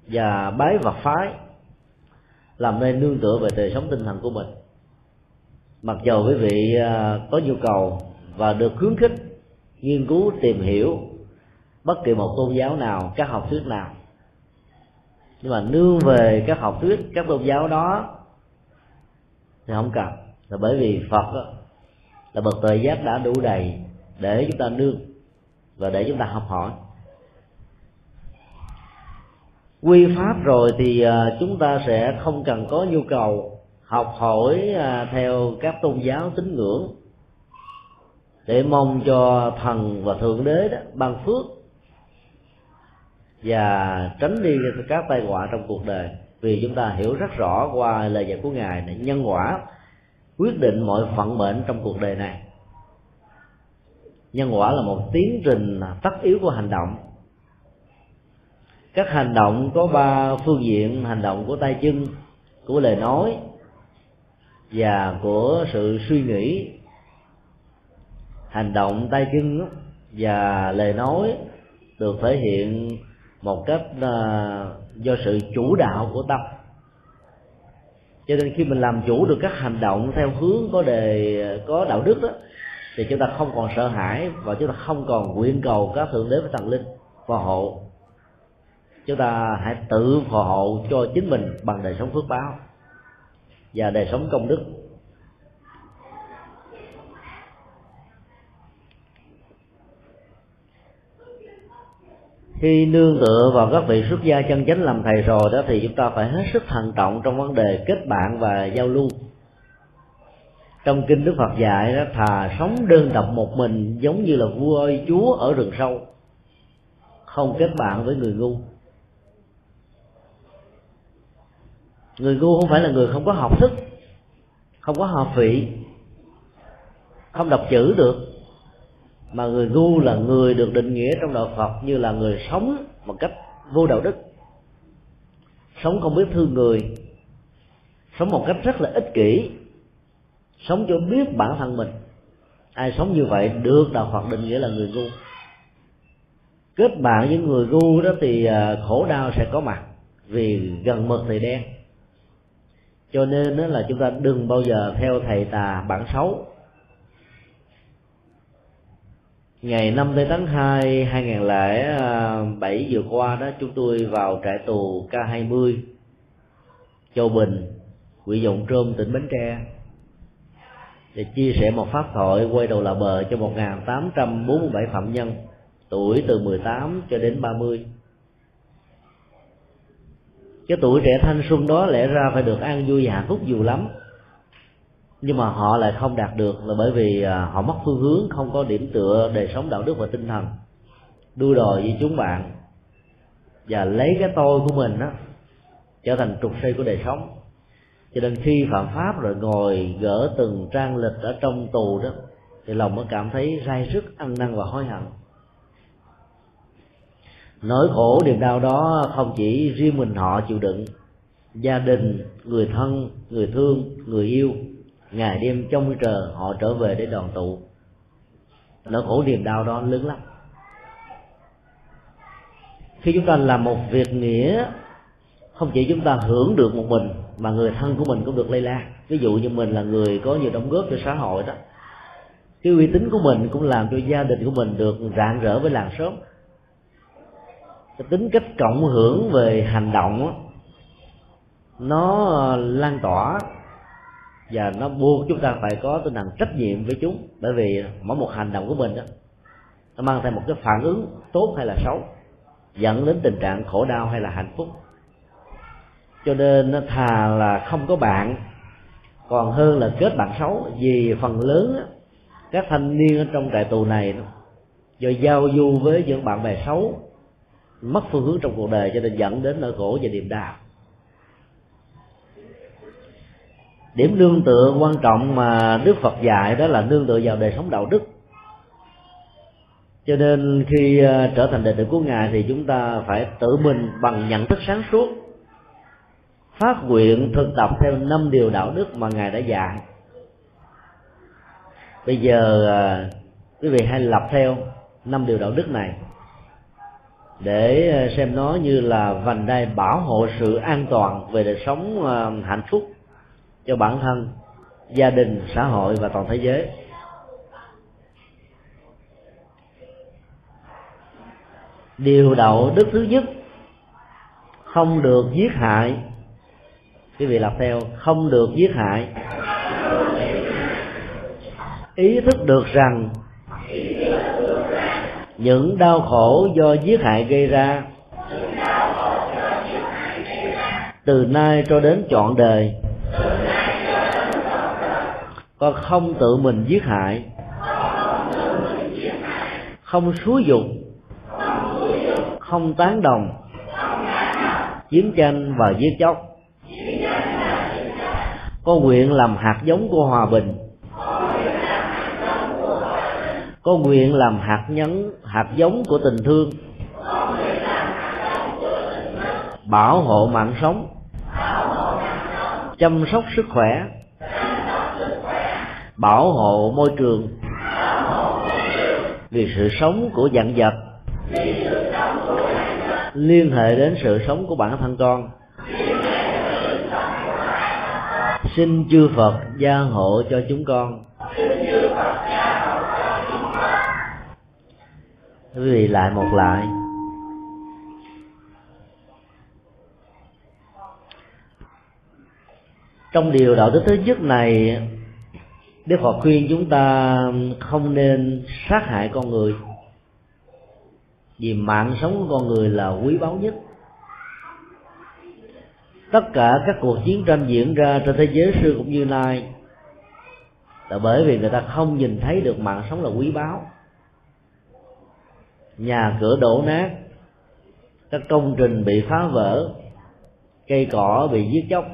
S3: và bái vật phái làm nên nương tựa về đời sống tinh thần của mình. Mặc dầu quý vị à, có nhu cầu và được khuyến khích, nghiên cứu, tìm hiểu bất kỳ một tôn giáo nào, các học thuyết nào nhưng mà nương về các học thuyết các tôn giáo đó thì không cần. Là bởi vì phật đó, là bậc tuệ giác đã đủ đầy để chúng ta nương và để chúng ta học hỏi. Quy pháp rồi thì à, chúng ta sẽ không cần có nhu cầu học hỏi à, theo các tôn giáo tín ngưỡng để mong cho thần và thượng đế đó ban phước và tránh đi các tai họa trong cuộc đời. Vì chúng ta hiểu rất rõ qua lời dạy của ngài là nhân quả quyết định mọi phận mệnh trong cuộc đời này. Nhân quả là một tiến trình tất yếu của hành động. Các hành động có ba phương diện, hành động của tay chân, của lời nói, và của sự suy nghĩ. Hành động tay chân và lời nói được thể hiện một cách uh, do sự chủ đạo của tâm. Cho nên khi mình làm chủ được các hành động theo hướng có đề có đạo đức đó thì chúng ta không còn sợ hãi và chúng ta không còn nguyện cầu các thượng đế với thần linh phò hộ. Chúng ta hãy tự phò hộ cho chính mình bằng đời sống phước báo và đời sống công đức. Khi nương tựa vào các vị xuất gia chân chánh làm thầy rồi đó, thì chúng ta phải hết sức thận trọng trong vấn đề kết bạn và giao lưu. Trong kinh đức phật dạy đó, thà sống đơn độc một mình giống như là vua ơi, chúa ở rừng sâu, không kết bạn với người ngu. Người ngu không phải là người không có học thức, không có học vị, không đọc chữ được mà người ngu là người được định nghĩa trong đạo Phật như là người sống một cách vô đạo đức. Sống không biết thương người. Sống một cách rất là ích kỷ. Sống cho biết bản thân mình. Ai sống như vậy được đạo Phật định nghĩa là người ngu. Kết bạn với người ngu đó thì à, khổ đau sẽ có mặt vì gần mực thì đen. Cho nên đó là chúng ta đừng bao giờ theo thầy tà bản xấu. Ngày 5 tháng 2 2007 vừa qua đó, chúng tôi vào trại tù K20 Châu Bình huyện Dòng Trôm tỉnh Bến Tre, để chia sẻ một pháp thoại quay đầu là bờ cho 1847 phạm nhân tuổi từ 18 cho đến 30 cái tuổi trẻ thanh xuân đó lẽ ra phải được an vui và hạnh phúc nhiều lắm nhưng mà họ lại không đạt được là bởi vì à, họ mất phương hướng, không có điểm tựa đời sống đạo đức và tinh thần. Đua đòi với chúng bạn và lấy cái tôi của mình đó trở thành trục xây của đời sống. Cho nên khi phạm pháp rồi ngồi gỡ từng trang lịch ở trong tù đó, thì lòng mới cảm thấy rai rứt, ăn năn và hối hận. Nỗi khổ, niềm đau đó không chỉ riêng mình họ chịu đựng. Gia đình, người thân, người thương, người yêu ngày đêm trong chờ họ trở về để đoàn tụ. Nỗi khổ niềm đau đó lớn lắm. Khi chúng ta làm một việc nghĩa không chỉ chúng ta hưởng được một mình mà người thân của mình cũng được lây lan. Ví dụ như mình là người có nhiều đóng góp cho xã hội đó. Cái uy tín của mình cũng làm cho gia đình của mình được rạng rỡ với làng xóm. Cái tính cách cộng hưởng về hành động đó, nó lan tỏa và nó buộc chúng ta phải có tinh thần trách nhiệm với chúng. Bởi vì mỗi một hành động của mình đó nó mang theo một cái phản ứng tốt hay là xấu, dẫn đến tình trạng khổ đau hay là hạnh phúc. Cho nên nó thà là không có bạn, còn hơn là kết bạn xấu. Vì phần lớn các thanh niên ở trong trại tù này do giao du với những bạn bè xấu, mất phương hướng trong cuộc đời cho nên dẫn đến nỗi khổ và niềm đau. Điểm nương tựa quan trọng mà đức phật dạy đó là nương tựa vào đời sống đạo đức. Cho nên khi ờ, trở thành đệ tử của ngài thì chúng ta phải tự mình bằng nhận thức sáng suốt, phát nguyện thực tập theo năm điều đạo đức mà ngài đã dạy. Bây giờ ờ, quý vị hãy lập theo năm điều đạo đức này để ờ, xem nó như là vành đai bảo hộ sự an toàn về đời sống hạnh phúc cho bản thân, gia đình, xã hội và toàn thế giới. Điều đạo đức thứ nhất, không được giết hại. Quý vị làm theo, không được giết hại. Ý thức được rằng, những đau khổ do giết hại gây ra, từ nay cho đến trọn đời con không tự mình giết hại. Không xúi dục. Không tán đồng. Chiến tranh và giết chóc. Có nguyện làm hạt giống của hòa bình. Có nguyện làm hạt nhấn, hạt giống của tình thương. Bảo hộ mạng sống. Chăm sóc sức khỏe bảo hộ môi trường. Vì sự sống của dạng vật. Liên hệ đến sự sống của bản thân con. Xin chư phật gia hộ cho chúng con. Quý vị lại một lại. Trong điều đạo đức thứ nhất này đức phật khuyên chúng ta không nên sát hại con người. Vì mạng sống của con người là quý báu nhất. Tất cả các cuộc chiến tranh diễn ra trên thế giới xưa cũng như nay là bởi vì người ta không nhìn thấy được mạng sống là quý báu. Nhà cửa đổ nát các công trình bị phá vỡ cây cỏ bị giết chóc.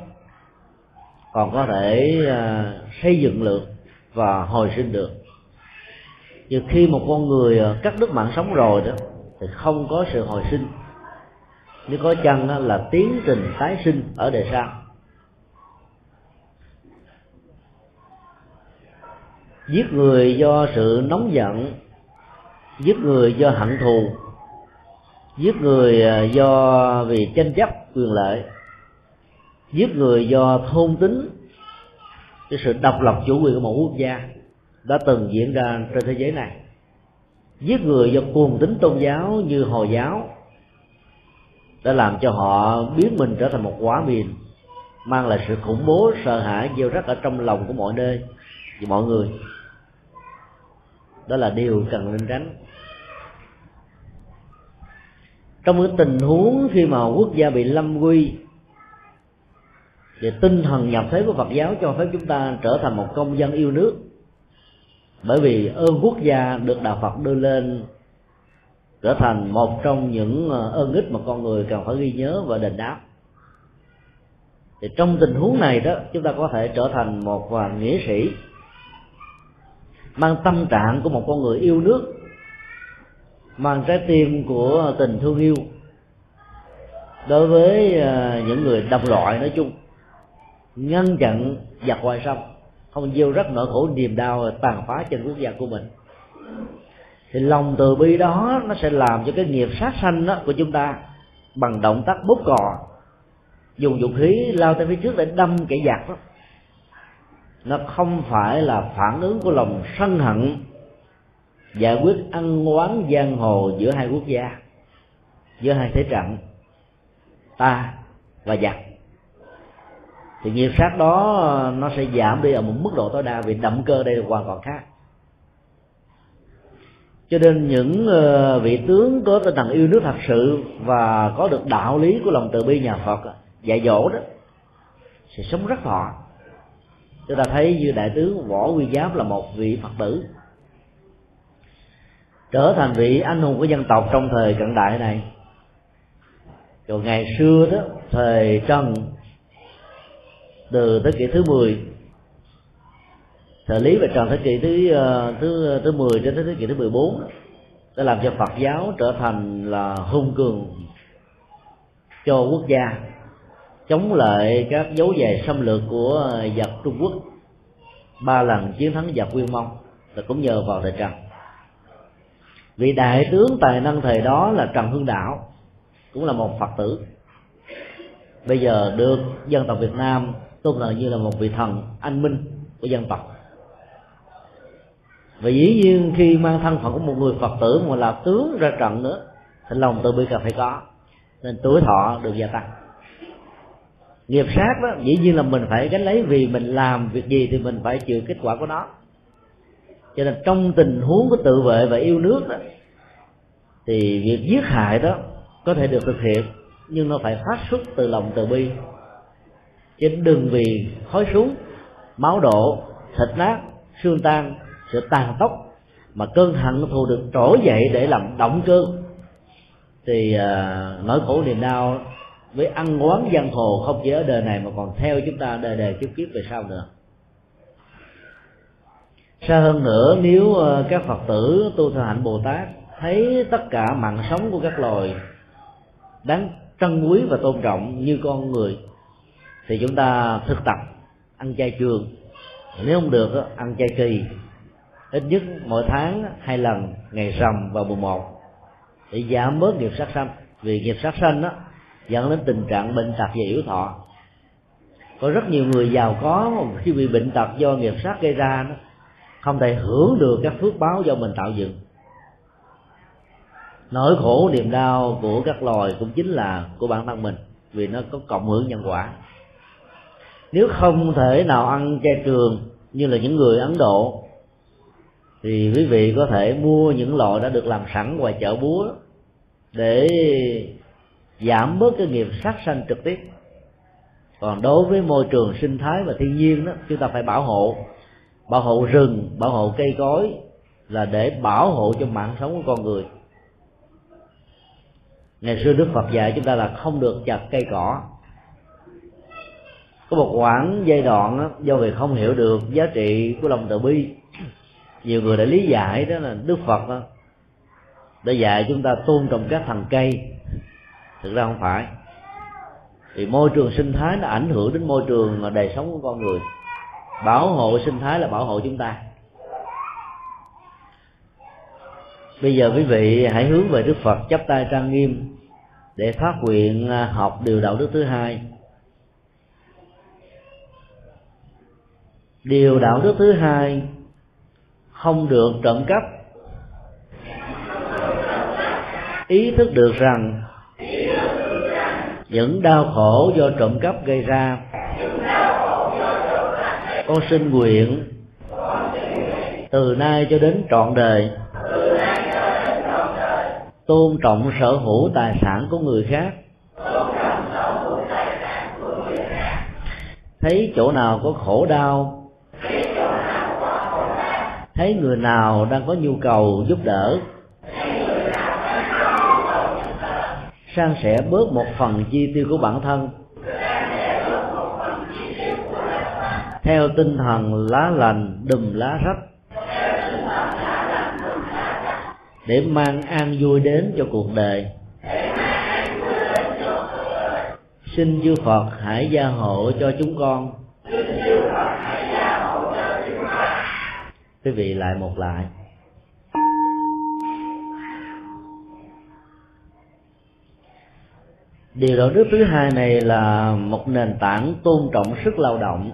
S3: Còn có thể uh, xây dựng được và hồi sinh được. Nhưng khi một con người ờ, cắt đứt mạng sống rồi đó, thì không có sự hồi sinh. Nếu có chăng là tiến trình tái sinh ở đời sau. Giết người do sự nóng giận, giết người do hận thù, giết người ờ, do vì tranh chấp quyền lợi, giết người do thôn tính cái sự độc lập chủ quyền của một quốc gia đã từng diễn ra trên thế giới này. Giết người do cuồng tính tôn giáo như hồi giáo đã làm cho họ biến mình trở thành một quả mìn, mang lại sự khủng bố, sợ hãi, gieo rắc ở trong lòng của mọi nơi và mọi người. Đó là điều cần nên tránh. Trong cái tình huống khi mà quốc gia bị lâm nguy thì tinh thần nhập thế của Phật giáo cho phép chúng ta trở thành một công dân yêu nước. Bởi vì ơn quốc gia được đạo Phật đưa lên trở thành một trong những ờ, ơn ích mà con người cần phải ghi nhớ và đền đáp. Thì trong tình huống này đó, chúng ta có thể trở thành một ờ, nghĩa sĩ, mang tâm trạng của một con người yêu nước, mang trái tim của tình thương yêu đối với ờ, những người đồng loại nói chung ngăn chặn giặc ngoài sông. Không gieo rất nỗi khổ niềm đau tàn phá trên quốc gia của mình. Thì lòng từ bi đó nó sẽ làm cho cái nghiệp sát sanh đó của chúng ta bằng động tác bốc cò, dùng vũ khí lao tới phía trước để đâm kẻ giặc đó. Nó không phải là phản ứng của lòng sân hận, giải quyết ăn oán giang hồ giữa hai quốc gia, giữa hai thế trận, ta và giặc thì nghiệp sát đó, nó sẽ giảm đi ở một mức độ tối đa vì động cơ đây là hoàn toàn khác. Cho nên những ờ, vị tướng có tinh thần yêu nước thật sự và có được đạo lý của lòng từ bi nhà Phật dạy dỗ đó, sẽ sống rất thọ. Chúng ta thấy như đại tướng võ quy giáp là một vị phật tử. Trở thành vị anh hùng của dân tộc trong thời cận đại này. Rồi ngày xưa đó, thời trần từ thế kỷ thứ 10 thời lý và trần thế kỷ thứ ờ, thứ thứ 10 đến thế kỷ thứ 14 đã làm cho Phật giáo trở thành là hung cường cho quốc gia, chống lại các dấu giày xâm lược của giặc Trung Quốc. Ba lần chiến thắng giặc Nguyên Mông là cũng nhờ vào thời Trần. Vị đại tướng tài năng thời đó là Trần Hưng Đạo, cũng là một Phật tử. Bây giờ được dân tộc Việt Nam tôn thờ như là một vị thần anh minh của dân tộc. Và dĩ nhiên khi mang thân phận của một người phật tử mà là tướng ra trận nữa, thì lòng từ bi cần phải có, nên tuổi thọ được gia tăng. Nghiệp sát đó, dĩ nhiên là mình phải gánh lấy, vì mình làm việc gì thì mình phải chịu kết quả của nó. Cho nên trong tình huống của tự vệ và yêu nước đó, thì việc giết hại đó có thể được thực hiện, nhưng nó phải phát xuất từ lòng từ bi chứ đừng vì khói súng máu đổ thịt nát xương tan sự tàn tốc mà cơn hận thù được trỗi dậy để làm động cơ thì uh, nỗi khổ niềm đau với ăn quán giang hồ không chỉ ở đời này mà còn theo chúng ta đời đời kiếp kiếp về sau nữa. Xa hơn nữa nếu uh, các phật tử tu theo hạnh bồ tát thấy tất cả mạng sống của các loài đáng trân quý và tôn trọng như con người thì chúng ta thực tập ăn chay trường. Nếu không được ăn chay kỳ ít nhất mỗi tháng hai lần, ngày rằm và mùng một, để giảm bớt nghiệp sát sanh. Vì nghiệp sát sanh đó dẫn đến tình trạng bệnh tật và yếu thọ. Có rất nhiều người giàu có khi bị bệnh tật do nghiệp sát gây ra đó, không thể hưởng được các phước báo do mình tạo dựng. Nỗi khổ niềm đau của các loài cũng chính là của bản thân mình, vì nó có cộng hưởng nhân quả nếu không thể nào ăn chay trường như là những người ấn độ, thì quý vị có thể mua những loại đã được làm sẵn ngoài chợ búa để giảm bớt cái nghiệp sát sanh trực tiếp. Còn đối với môi trường sinh thái và thiên nhiên đó, chúng ta phải bảo hộ. Bảo hộ rừng, bảo hộ cây cối là để bảo hộ cho mạng sống của con người. Ngày xưa đức phật dạy chúng ta là không được chặt cây cỏ có một khoảng giai đoạn đó, do người không hiểu được giá trị của lòng từ bi. Nhiều người đã lý giải đó là đức phật đó, đã dạy chúng ta tôn trọng các thằng cây. Thực ra không phải. Thì môi trường sinh thái nó ảnh hưởng đến môi trường đời sống của con người. Bảo hộ sinh thái là bảo hộ chúng ta. Bây giờ quý vị hãy hướng về đức phật chắp tay trang nghiêm để phát nguyện à, học điều đạo đức thứ hai. Điều đạo đức thứ hai, không được trộm cắp. Ý thức được rằng những đau khổ do trộm cắp gây ra con xin nguyện từ nay cho đến trọn đời, tôn trọng sở hữu tài sản của người khác. Thấy chỗ nào có khổ đau thấy người nào đang có nhu cầu giúp đỡ san sẻ bớt một phần chi tiêu của bản thân. Theo tinh thần lá lành đùm lá rách, để mang an vui đến cho cuộc đời. Xin chư phật hãy gia hộ cho chúng con quý vị lại một lại. Điều đạo đức thứ hai này là một nền tảng tôn trọng sức lao động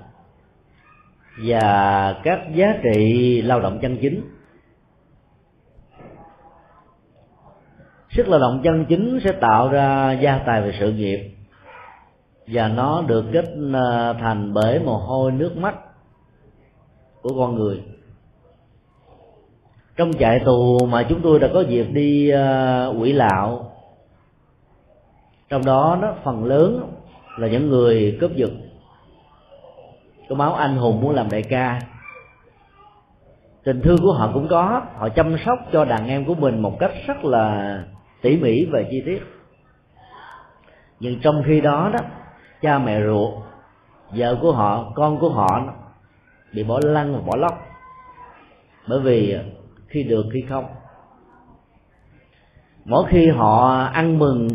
S3: và các giá trị lao động chân chính. Sức lao động chân chính sẽ tạo ra gia tài về sự nghiệp và nó được kết à, thành bởi mồ hôi, nước mắt của con người trong trại tù mà chúng tôi đã có dịp đi uh, quỷ lạo trong đó nó phần lớn là những người cướp giật. Có máu anh hùng muốn làm đại ca. Tình thương của họ cũng có. Họ chăm sóc cho đàn em của mình một cách rất là tỉ mỉ và chi tiết. Nhưng trong khi đó đó cha mẹ ruột vợ của họ con của họ bị bỏ lăn và bỏ lóc. Bởi vì khi được khi không. Mỗi khi họ ăn mừng,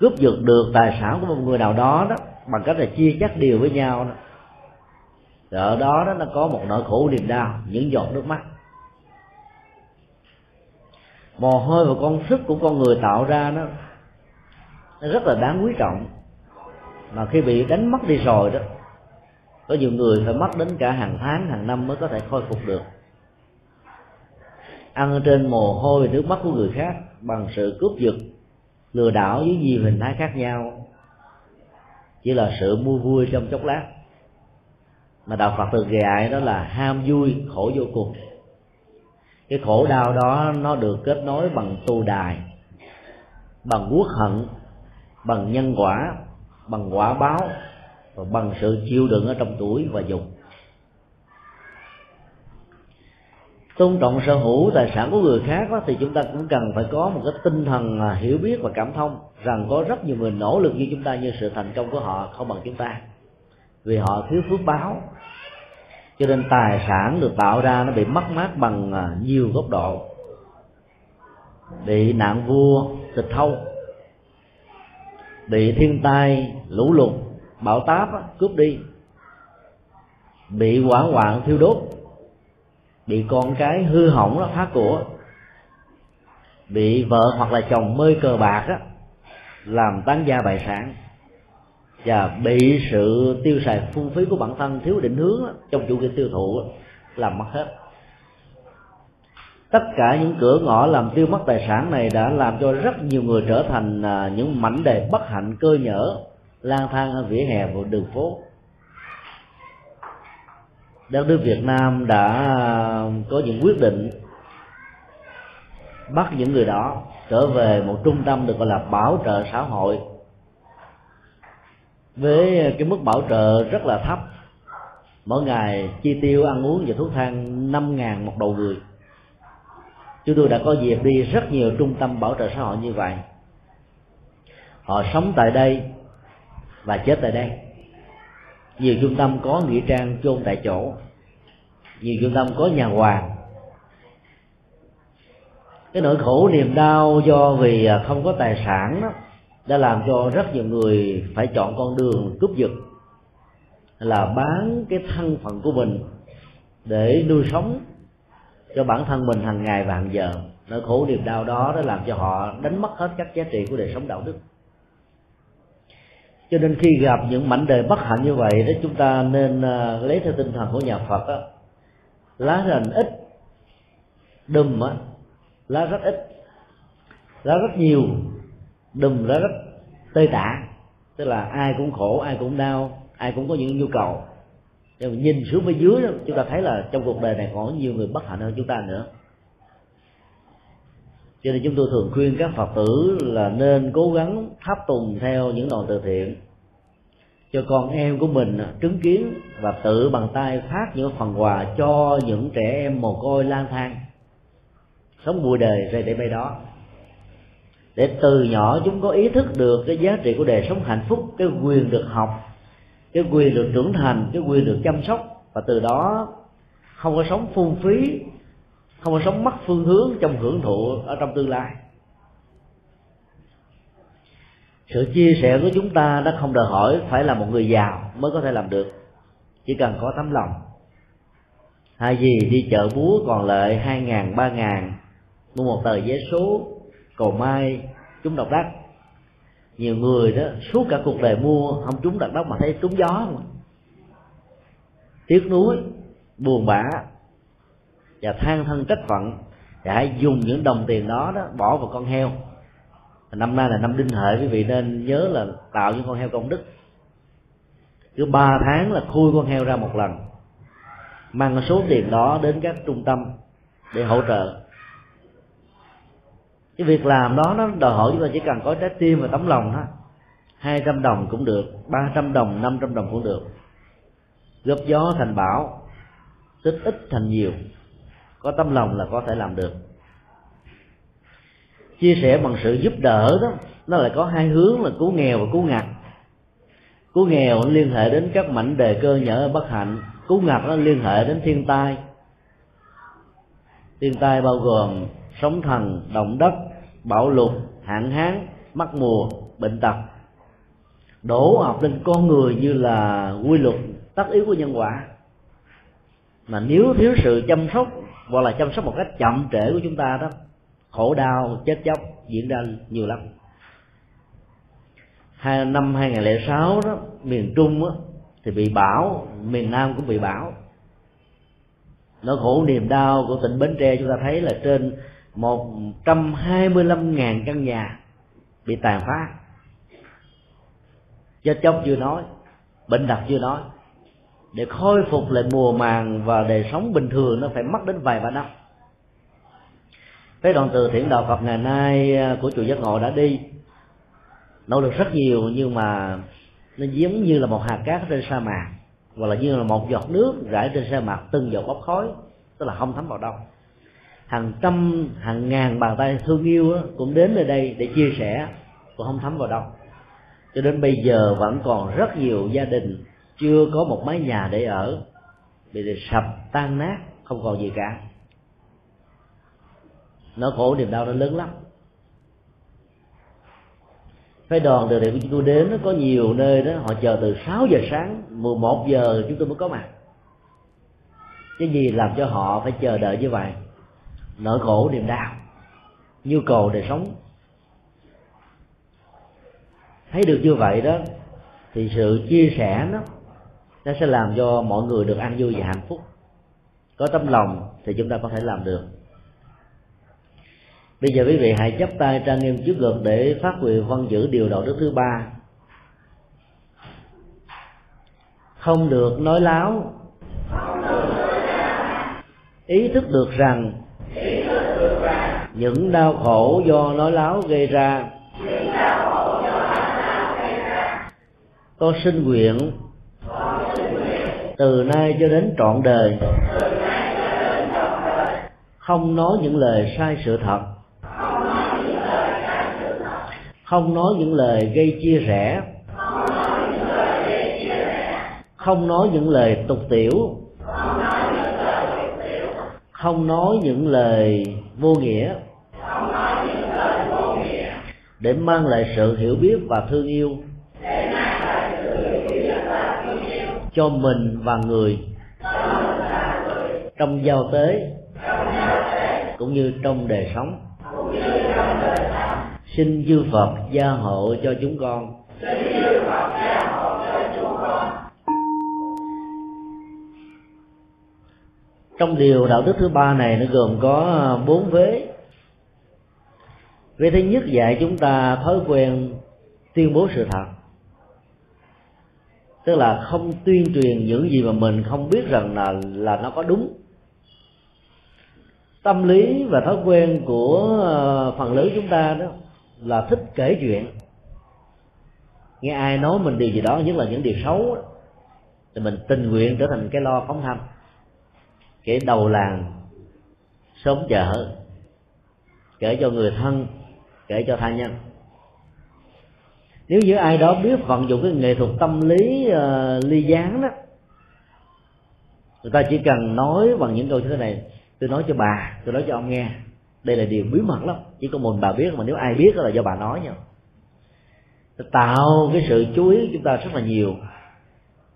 S3: cướp giật được tài sản của một người nào đó đó, bằng cách là chia chắc điều với nhau đó rồi ở đó đó nó có một nỗi khổ niềm đau, những giọt nước mắt. Mồ hôi và con sức của con người tạo ra nó nó rất là đáng quý trọng. Mà khi bị đánh mất đi rồi đó, có nhiều người phải mất đến cả hàng tháng, hàng năm mới có thể khôi phục được ăn trên mồ hôi nước mắt của người khác bằng sự cướp giật, lừa đảo với nhiều hình thái khác nhau. Chỉ là sự mua vui trong chốc lát. Mà đạo phật thường dạy đó là ham vui, khổ vô cùng. Cái khổ đau đó nó được kết nối bằng tu đài, bằng quốc hận, bằng nhân quả, bằng quả báo, và bằng sự chịu đựng ở trong tuổi và dục. Tôn trọng sở hữu tài sản của người khác đó, thì chúng ta cũng cần phải có một cái tinh thần à, hiểu biết và cảm thông rằng có rất nhiều người nỗ lực như chúng ta nhưng sự thành công của họ không bằng chúng ta. Vì họ thiếu phước báo cho nên tài sản được tạo ra nó bị mất mát bằng à, nhiều góc độ. Bị nạn vua tịch thâu bị thiên tai lũ lụt bão táp cướp đi. Bị hỏa hoạn thiêu đốt bị con cái hư hỏng đó phá của. Bị vợ hoặc là chồng mê cờ bạc á làm tán gia bại sản. Và bị sự tiêu xài phung phí của bản thân thiếu định hướng đó, trong chu kỳ tiêu thụ đó, làm mất hết. Tất cả những cửa ngõ làm tiêu mất tài sản này đã làm cho rất nhiều người trở thành à, những mảnh đề bất hạnh cơ nhở lang thang ở vỉa hè và đường phố đất nước Việt Nam đã có những quyết định bắt những người đó trở về một trung tâm được gọi là bảo trợ xã hội. Với cái mức bảo trợ rất là thấp, mỗi ngày chi tiêu ăn uống và thuốc thang năm ngàn một đầu người. Chúng tôi đã có dịp đi rất nhiều trung tâm bảo trợ xã hội như vậy. Họ sống tại đây và chết tại đây nhiều trung tâm có nghĩa trang chôn tại chỗ. Nhiều trung tâm có nhà hoàng. Cái nỗi khổ niềm đau do vì à, không có tài sản đó, đã làm cho rất nhiều người phải chọn con đường cướp giật. Là bán cái thân phận của mình để nuôi sống cho bản thân mình hàng ngày và hàng giờ. Nỗi khổ niềm đau đó đã làm cho họ đánh mất hết các giá trị của đời sống đạo đức cho nên khi gặp những mảnh đời bất hạnh như vậy đó chúng ta nên à, lấy theo tinh thần của nhà Phật đó, lá rành ít đùm á lá rất ít. Lá rất nhiều đùm lá rất tê tả. Tức là ai cũng khổ ai cũng đau ai cũng có những nhu cầu. Nhưng mà nhìn xuống bên dưới đó, chúng ta thấy là trong cuộc đời này còn nhiều người bất hạnh hơn chúng ta nữa cho nên chúng tôi thường khuyên các phật tử là nên cố gắng tháp tùng theo những đoàn từ thiện. Cho con em của mình chứng kiến và tự bằng tay phát những phần quà cho những trẻ em mồ côi lang thang. Sống bụi đời rơi để bay đó. Để từ nhỏ chúng có ý thức được cái giá trị của đời sống hạnh phúc, cái quyền được học, cái quyền được trưởng thành, cái quyền được chăm sóc và từ đó không có sống phung phí không có sống mất phương hướng trong hưởng thụ ở trong tương lai. Sự chia sẻ của chúng ta đã không đòi hỏi phải là một người giàu mới có thể làm được. Chỉ cần có tấm lòng. Hay gì đi chợ búa còn lại hai ngàn, ba ngàn, mua một tờ vé số, cầu mai trúng độc đắc. Nhiều người đó suốt cả cuộc đời mua không trúng độc đắc mà thấy trúng gió. Không tiếc nuối, buồn bã và than thân trách phận thì hãy dùng những đồng tiền đó đó bỏ vào con heo. Năm nay là năm đinh hợi, quý vị nên nhớ là tạo những con heo công đức. Cứ ba tháng là khui con heo ra một lần, mang số tiền đó đến các trung tâm để hỗ trợ. Cái việc làm đó nó đòi hỏi chúng ta chỉ cần có trái tim và tấm lòng thôi. Hai trăm đồng cũng được, ba trăm đồng, năm trăm đồng cũng được. Góp gió thành bão, tích ít thành nhiều có tấm lòng là có thể làm được. Chia sẻ bằng sự giúp đỡ đó, nó lại có hai hướng là cứu nghèo và cứu ngặt. Cứu nghèo nó liên hệ đến các mảnh đề cơ nhở bất hạnh, cứu ngặt nó liên hệ đến thiên tai. Thiên tai bao gồm sóng thần, động đất, bão lụt, hạn hán mất mùa, bệnh tật. Đổ ập lên con người như là quy luật, tất yếu của nhân quả. Mà nếu thiếu sự chăm sóc hoặc là chăm sóc một cách chậm trễ của chúng ta đó khổ đau chết chóc diễn ra nhiều lắm. Hai năm 2006 đó miền Trung đó, thì bị bão miền Nam cũng bị bão. Nỗi khổ niềm đau của tỉnh Bến Tre chúng ta thấy là trên 125.000 căn nhà bị tàn phá. Chết chóc chưa nói bệnh tật chưa nói để khôi phục lại mùa màng và đời sống bình thường, nó phải mất đến vài ba năm. Cái đoạn từ thiện đạo Phật ngày nay à, của chùa giác ngộ đã đi. Nỗ lực rất nhiều, nhưng mà nó giống như là một hạt cát trên sa mạc, hoặc là như là một giọt nước rải trên sa mạc từng giọt bốc khói, tức là không thấm vào đâu. Hàng trăm, hàng ngàn bàn tay thương yêu cũng đến nơi đây để chia sẻ, cũng không thấm vào đâu. Cho đến bây giờ vẫn còn rất nhiều gia đình chưa có một mái nhà để ở, bị sập, tan nát, không còn gì cả. Nó khổ, niềm đau nó lớn lắm. Phái đoàn từ điểm chúng tôi đến, nó có nhiều nơi đó, họ chờ từ 6 giờ sáng 11 giờ chúng tôi mới có mặt. Cái gì làm cho họ phải chờ đợi như vậy? Nỗi khổ, niềm đau, nhu cầu để sống. Thấy được như vậy đó, thì sự chia sẻ nó nó sẽ làm cho mọi người được an vui và hạnh phúc. Có tấm lòng thì chúng ta có thể làm được. Bây giờ quý vị hãy chắp tay trang nghiêm trước ngực để phát huy văn giữ điều đạo đức thứ ba. Không được nói láo. Ý thức được rằng những đau khổ do nói láo gây ra con xin nguyện từ nay cho đến trọn đời. Không nói những lời sai sự thật. Không nói những lời gây chia rẽ. Không nói những lời tục tiểu. Không nói những lời vô nghĩa. Để mang lại sự hiểu biết và thương yêu. Cho mình và người. Trong giao tế, cũng như trong đời sống. Xin chư phật gia hộ cho chúng con. Trong điều đạo đức thứ ba này nó gồm có à, bốn vế. Vế thứ nhất dạy chúng ta thói quen tuyên bố sự thật tức là không tuyên truyền những gì mà mình không biết rằng là là nó có đúng. Tâm lý và thói quen của ờ, phần lớn chúng ta đó là thích kể chuyện. Nghe ai nói mình điều gì đó, nhất là những điều xấu thì mình tình nguyện trở thành cái lo phóng thanh. Kể đầu làng, sớm chợ, kể cho người thân, kể cho tha nhân nếu như ai đó biết vận dụng cái nghệ thuật tâm lý uh, ly gián đó người ta chỉ cần nói bằng những câu như thế này tôi nói cho bà tôi nói cho ông nghe đây là điều bí mật lắm chỉ có mình bà biết mà nếu ai biết đó là do bà nói nha. Tạo cái sự chú ý của chúng ta rất là nhiều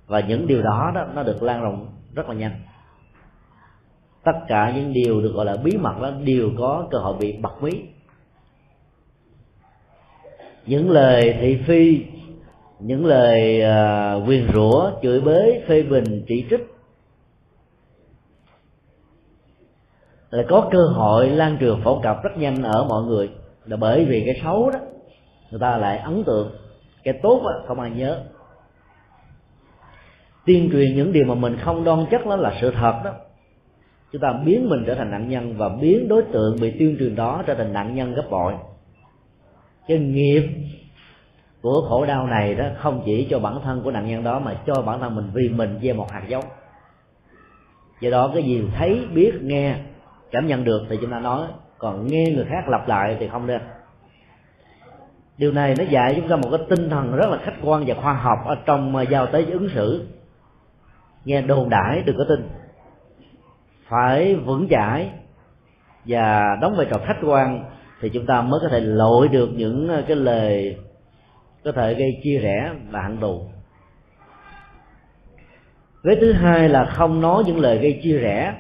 S3: và những điều đó đó nó được lan rộng rất là nhanh. Tất cả những điều được gọi là bí mật đó đều có cơ hội bị bật mí những lời thị phi những lời uh, quyền rủa chửi bới phê bình chỉ trích. Là có cơ hội lan truyền phổ cập rất nhanh ở mọi người. Là bởi vì cái xấu đó người ta lại ấn tượng. Cái tốt đó, không ai nhớ. Tuyên truyền những điều mà mình không đoan chắc đó là sự thật đó. Chúng ta biến mình trở thành nạn nhân và biến đối tượng bị tuyên truyền đó trở thành nạn nhân gấp bội cái nghiệp của khổ đau này đó không chỉ cho bản thân của nạn nhân đó mà cho bản thân mình vì mình gieo một hạt giống. Do đó cái gì thấy, biết, nghe, cảm nhận được thì chúng ta nói, còn nghe người khác lặp lại thì không nên. Điều này nó dạy chúng ta một cái tinh thần rất là khách quan và khoa học ở trong à, giao tế ứng xử. Nghe đồn đãi đừng có tin. Phải vững chãi và đóng vai trò khách quan thì chúng ta mới có thể lội được những ờ, cái lời có thể gây chia rẽ và hận thù. Vế thứ hai là không nói những lời gây chia rẽ.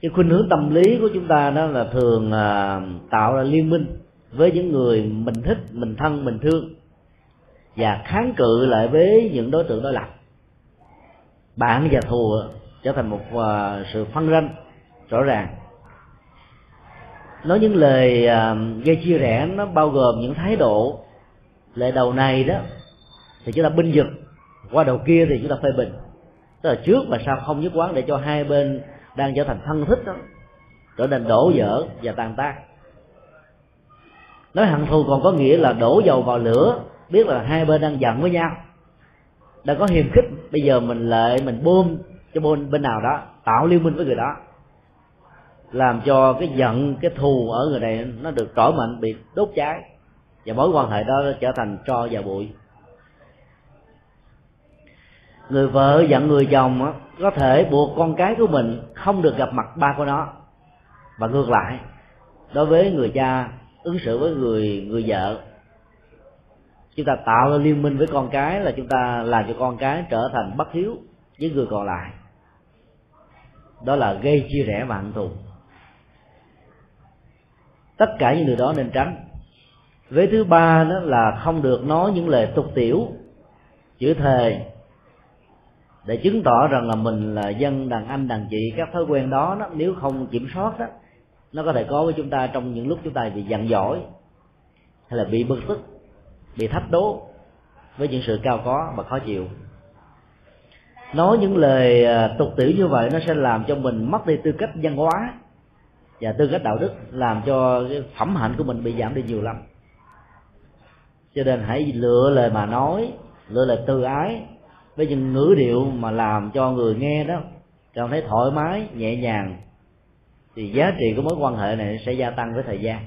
S3: Cái khuynh hướng tâm lý của chúng ta đó là thường ờ, tạo ra liên minh với những người mình thích, mình thân, mình thương và kháng cự lại với những đối tượng đối lập. Bạn và thù trở thành một ờ, sự phân ranh rõ ràng nói những lời à, gây chia rẽ nó bao gồm những thái độ lời đầu này đó, thì chúng ta binh vực, qua đầu kia thì chúng ta phê bình. Tức là trước và sau không nhất quán để cho hai bên đang trở thành thân thích đó, trở nên đổ vỡ và tàn tác. Nói hận thù còn có nghĩa là đổ dầu vào lửa, biết là hai bên đang giận với nhau. Đang có hiềm khích, bây giờ mình lại mình bơm cho bên bên nào đó, tạo liên minh với người đó làm cho cái giận, cái thù ở người này nó được trỗi mạnh, bị đốt cháy. Và mối quan hệ đó trở thành tro và bụi. Người vợ giận người chồng có thể buộc con cái của mình không được gặp mặt ba của nó. Và ngược lại, đối với người cha, ứng xử với người người vợ, chúng ta tạo ra liên minh với con cái là chúng ta làm cho con cái trở thành bất hiếu với người còn lại. Đó là gây chia rẽ và hận thù tất cả những điều đó nên tránh. Vế thứ ba đó là không được nói những lời tục tiểu chữ thề để chứng tỏ rằng là mình là dân đàn anh đàn chị các thói quen đó, đó nếu không kiểm soát đó nó có thể có với chúng ta trong những lúc chúng ta bị giận dỗi hay là bị bực tức bị thách đố với những sự cao có và khó chịu. Nói những lời à, tục tiểu như vậy nó sẽ làm cho mình mất đi tư cách văn hóa và tư cách đạo đức làm cho cái phẩm hạnh của mình bị giảm đi nhiều lắm. Cho nên hãy lựa lời mà nói, lựa lời từ ái với những ngữ điệu mà làm cho người nghe đó cảm thấy thoải mái, nhẹ nhàng, thì giá trị của mối quan hệ này sẽ gia tăng với thời gian.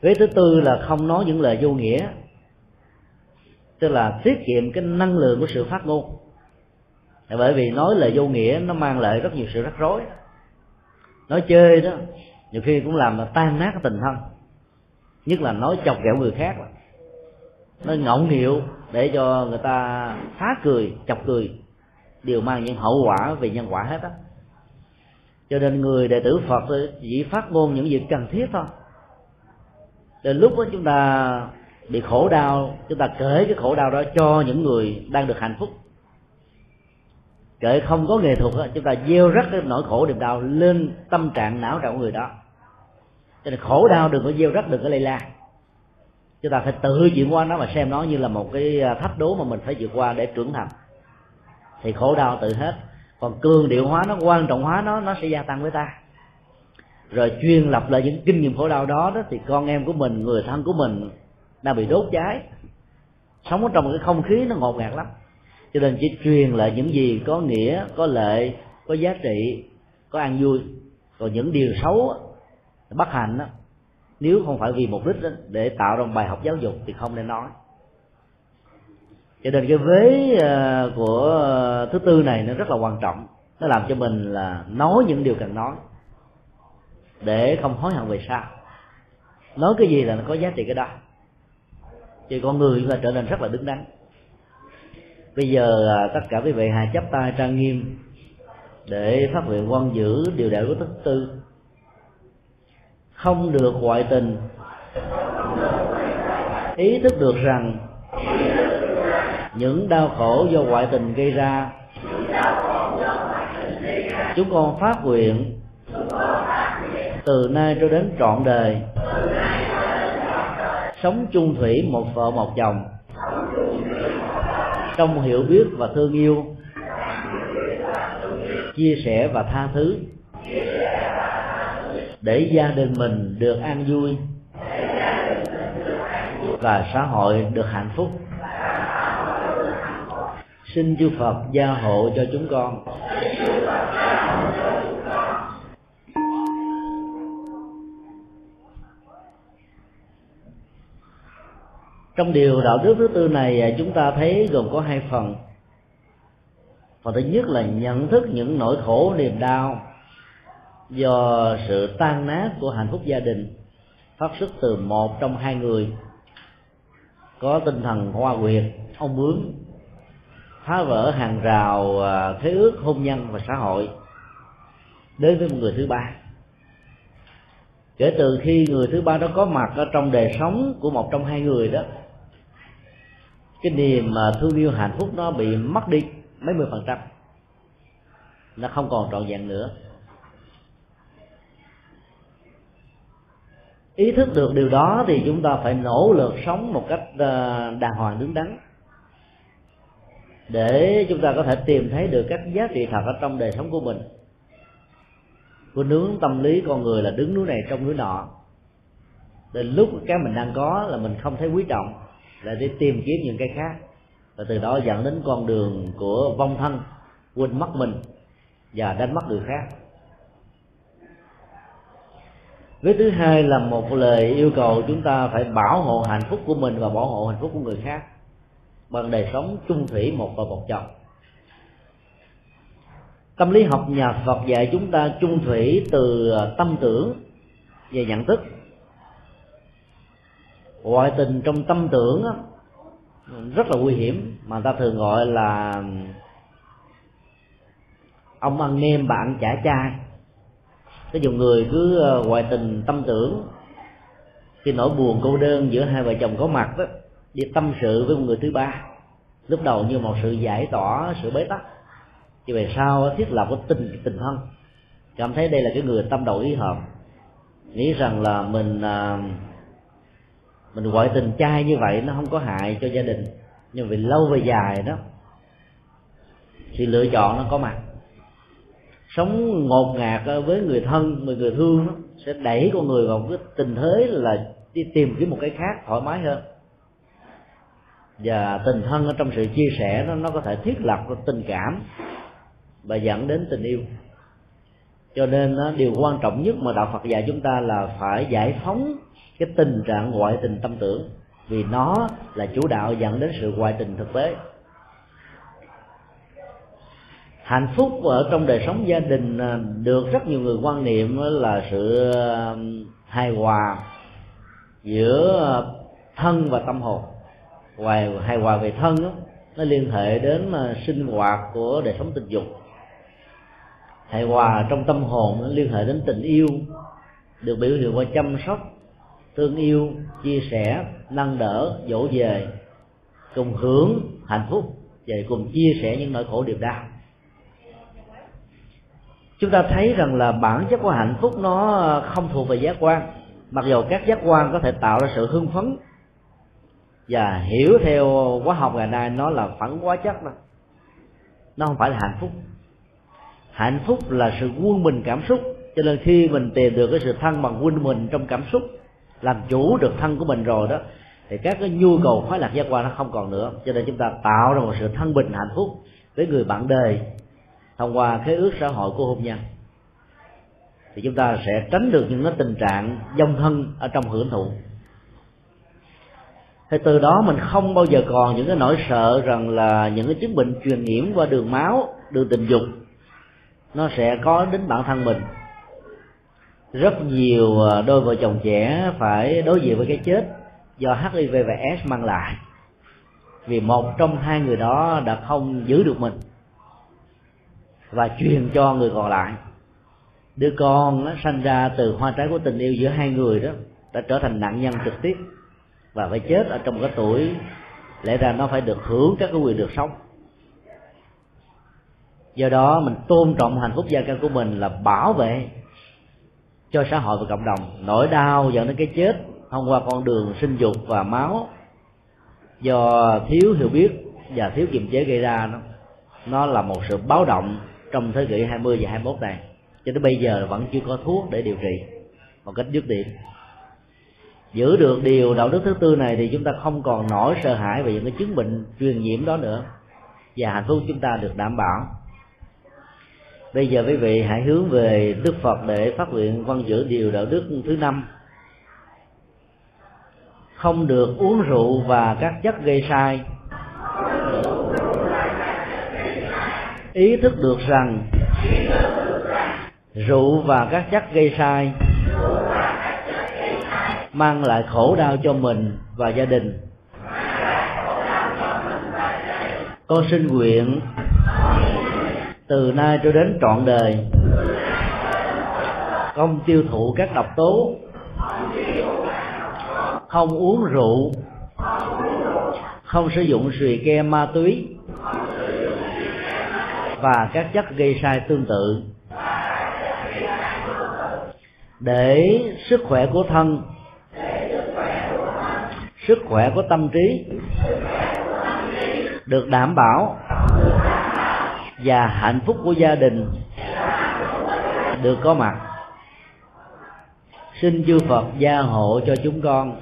S3: Vế thứ tư là không nói những lời vô nghĩa, tức là tiết kiệm cái năng lượng của sự phát ngôn. Bởi vì nói lời vô nghĩa nó mang lại rất nhiều sự rắc rối nói chơi đó, nhiều khi cũng làm là tan nát cái tình thân. Nhất là nói chọc ghẹo người khác nó ngọng hiệu để cho người ta phá cười, chọc cười. Đều mang những hậu quả về nhân quả hết á. Cho nên người đệ tử phật chỉ phát ngôn những việc cần thiết thôi. Đến lúc đó chúng ta bị khổ đau, chúng ta kể cái khổ đau đó cho những người đang được hạnh phúc kể không có nghệ thuật đó, chúng ta gieo rắc cái nỗi khổ niềm đau lên tâm trạng não trạng của người đó. Cho nên khổ đau đừng có gieo rắc đừng có lây lan chúng ta phải tự chuyển qua nó và xem nó như là một cái à, thách đố mà mình phải vượt qua để trưởng thành. Thì khổ đau tự hết. Còn cường điệu hóa nó quan trọng hóa nó nó sẽ gia tăng với ta. Rồi chuyên lập lại những kinh nghiệm khổ đau đó đó thì con em của mình người thân của mình đang bị đốt cháy. Sống ở trong cái không khí nó ngột ngạt lắm cho nên chỉ truyền lại những gì có nghĩa có lệ có giá trị có an vui. Còn những điều xấu bất hạnh đó, nếu không phải vì mục đích đó, để tạo ra một bài học giáo dục thì không nên nói. Cho nên cái vế à, của thứ tư này nó rất là quan trọng. Nó làm cho mình là nói những điều cần nói để không hối hận về sau. Nói cái gì là nó có giá trị cái đó. Thì con người là trở nên rất là đứng đắn bây giờ à, tất cả quý vị hãy chắp tay trang nghiêm để phát nguyện quan giữ điều đạo của thứ tư. Không được ngoại tình. Ý thức được rằng những đau khổ do ngoại tình gây ra, chúng con phát nguyện từ nay cho đến trọn đời, sống chung thủy một vợ một chồng trong hiểu biết và thương yêu, chia sẻ và tha thứ, để gia đình mình được an vui và xã hội được hạnh phúc. Xin chư Phật gia hộ cho chúng con. Trong điều đạo đức thứ tư này à, chúng ta thấy gồm có hai phần. Phần thứ nhất là nhận thức những nỗi khổ, niềm đau do sự tan nát của hạnh phúc gia đình, phát xuất từ một trong hai người. Có tinh thần hoa quyệt, ông bướm, phá vỡ hàng rào à, thế ước hôn nhân và xã hội đến với một người thứ ba. Kể từ khi người thứ ba đó có mặt ở trong đời sống của một trong hai người đó cái niềm mà thương yêu hạnh phúc nó bị mất đi mấy mươi phần trăm. Nó không còn trọn vẹn nữa. Ý thức được điều đó thì chúng ta phải nỗ lực sống một cách ờ, đàng hoàng đứng đắn. Để chúng ta có thể tìm thấy được các giá trị thật ở trong đời sống của mình. Của nướng tâm lý con người là đứng núi này trong núi nọ. Đến lúc cái mình đang có là mình không thấy quý trọng là để tìm kiếm những cái khác. Và từ đó dẫn đến con đường của vong thân, quên mất mình và đánh mất người khác. Với thứ hai là một lời yêu cầu chúng ta phải bảo hộ hạnh phúc của mình và bảo hộ hạnh phúc của người khác bằng đời sống chung thủy một và một chồng. Tâm lý học nhà Phật dạy chúng ta chung thủy từ tâm tưởng về nhận thức ngoại tình trong tâm tưởng đó, rất là nguy hiểm. Mà ta thường gọi là ông ăn nem bạn chả chai cái dùng người cứ ờ, ngoại tình tâm tưởng khi nỗi buồn cô đơn giữa hai vợ chồng có mặt đó đi tâm sự với một người thứ ba. Lúc đầu như một sự giải tỏa sự bế tắc. Thì về sau thiết lập cái tình tình thân. Cảm thấy đây là cái người tâm đầu ý hợp. Nghĩ rằng là mình uh, mình gọi tình trai như vậy nó không có hại cho gia đình. Nhưng vì lâu về dài đó thì lựa chọn nó có mặt. Sống ngột ngạt với người thân người người thương đó, sẽ đẩy con người vào cái tình thế là đi tìm kiếm một cái khác thoải mái hơn. Và tình thân ở trong sự chia sẻ nó nó có thể thiết lập cái tình cảm và dẫn đến tình yêu. Cho nên điều quan trọng nhất mà đạo Phật dạy chúng ta là phải giải phóng cái tình trạng ngoại tình tâm tưởng vì nó là chủ đạo dẫn đến sự ngoại tình thực tế. Hạnh phúc ở trong đời sống gia đình à, được rất nhiều người quan niệm là sự hài hòa giữa thân và tâm hồn. Ngoài hài hòa về thân đó, nó liên hệ đến à, sinh hoạt của đời sống tình dục. Hài hòa trong tâm hồn nó liên hệ đến tình yêu được biểu hiện qua chăm sóc thương yêu, chia sẻ, nâng đỡ, dỗ về, cùng hưởng hạnh phúc và cùng chia sẻ những nỗi khổ điều đau. Chúng ta thấy rằng là bản chất của hạnh phúc nó không thuộc về giác quan. Mặc dù các giác quan có thể tạo ra sự hưng phấn và hiểu theo hóa học ngày nay, nó là phản hóa chất đó. Nó không phải là hạnh phúc. Hạnh phúc là sự quân bình cảm xúc. Cho nên khi mình tìm được cái sự thăng bằng quân mình trong cảm xúc làm chủ được thân của mình rồi đó, thì các cái nhu cầu khoái lạc giác quan nó không còn nữa. Cho nên chúng ta tạo ra một sự thân bình hạnh phúc với người bạn đời thông qua khế ước xã hội của hôn nhân. Thì chúng ta sẽ tránh được những cái tình trạng dông thân ở trong hưởng thụ. Thì từ đó mình không bao giờ còn những cái nỗi sợ rằng là những cái chứng bệnh truyền nhiễm qua đường máu, đường tình dục, nó sẽ có đến bản thân mình rất nhiều à, đôi vợ chồng trẻ phải đối diện với cái chết do hiv và s mang lại. Vì một trong hai người đó đã không giữ được mình và truyền cho người còn lại. Đứa con nó sanh ra từ hoa trái của tình yêu giữa hai người đó, đã trở thành nạn nhân trực tiếp và phải chết ở trong cái tuổi, lẽ ra nó phải được hưởng các cái quyền được sống. Do đó mình tôn trọng hạnh phúc gia căn của mình là bảo vệ cho xã hội và cộng đồng. Nỗi đau dẫn đến cái chết thông qua con đường sinh dục và máu do thiếu hiểu biết và thiếu kiềm chế gây ra nó nó là một sự báo động trong thế kỷ 20 và 21 này. Cho đến bây giờ vẫn chưa có thuốc để điều trị một cách dứt điểm. Giữ được điều đạo đức thứ tư này thì chúng ta không còn nỗi sợ hãi về những cái chứng bệnh truyền nhiễm đó nữa. Và hạnh phúc chúng ta được đảm bảo bây giờ quý vị hãy hướng về đức phật để phát nguyện văn giữ điều đạo đức thứ năm. Không được uống rượu và các chất gây sai. Ý thức được rằng rượu và các chất gây sai mang lại khổ đau cho mình và gia đình. Con xin nguyện từ nay cho đến trọn đời, không tiêu thụ các độc tố, không uống rượu, không sử dụng xùy ke ma túy và các chất gây sai tương tự. Để sức khỏe của thân, sức khỏe của tâm trí được đảm bảo và hạnh phúc của gia đình. Được có mặt. Xin chư phật gia hộ cho chúng con.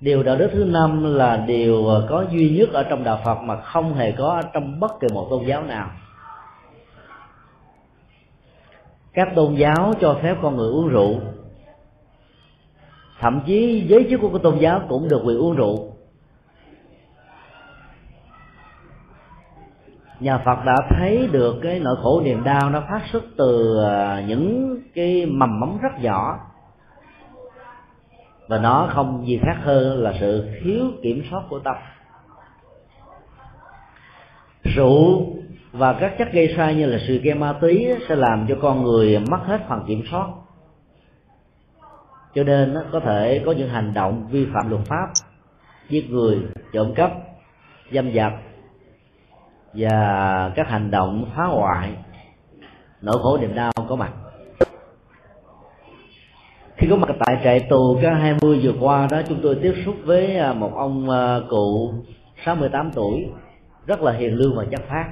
S3: Điều đạo đức thứ năm là điều có duy nhất ở trong đạo phật mà không hề có ở trong bất kỳ một tôn giáo nào. Các tôn giáo cho phép con người uống rượu thậm chí giới chức của cái tôn giáo cũng được quyền uống rượu. Nhà Phật đã thấy được cái nỗi khổ niềm đau nó phát xuất từ à, những cái mầm mống rất nhỏ. Và nó không gì khác hơn là sự thiếu kiểm soát của tâm. Rượu và các chất gây sai như là sự gây ma túy sẽ làm cho con người mất hết phần kiểm soát cho nên có thể có những hành động vi phạm luật pháp, giết người, trộm cắp, dâm dật và các hành động phá hoại, nỗi khổ niềm đau có mặt. Khi có mặt tại trại tù K20 vừa qua đó, chúng tôi tiếp xúc với à, một ông à, cụ 68 tuổi, rất là hiền lương và chất phát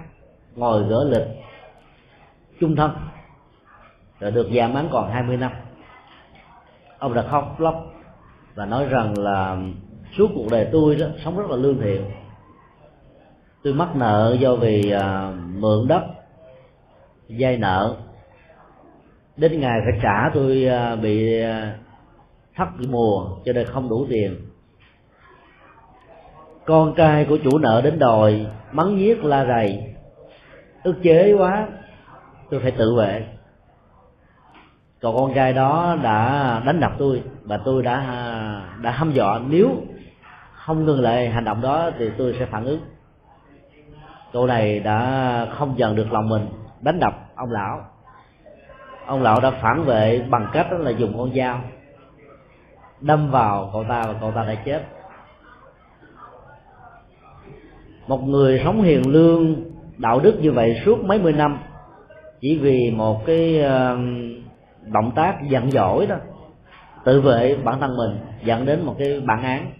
S3: ngồi gỡ lịch, chung thân rồi được giảm án còn 20 năm ông đã khóc lóc và nói rằng là suốt cuộc đời tôi đó sống rất là lương thiện. Tôi mắc nợ do vì à, mượn đất vay nợ. Đến ngày phải trả tôi à, bị à, thất mùa cho nên không đủ tiền. Con trai của chủ nợ đến đòi mắng giết la rầy. Ức chế quá tôi phải tự vệ còn con trai đó đã đánh đập tôi và tôi đã đã hăm dọa. Nếu không ngừng lại hành động đó thì tôi sẽ phản ứng. Cậu này đã không dần được lòng mình, đánh đập ông lão. Ông lão đã phản vệ bằng cách đó là dùng con dao, đâm vào cậu ta và cậu ta đã chết. Một người sống hiền lương, đạo đức như vậy suốt mấy mươi năm, chỉ vì một cái ờ, động tác giận dỗi đó, tự vệ bản thân mình, dẫn đến một cái bản án.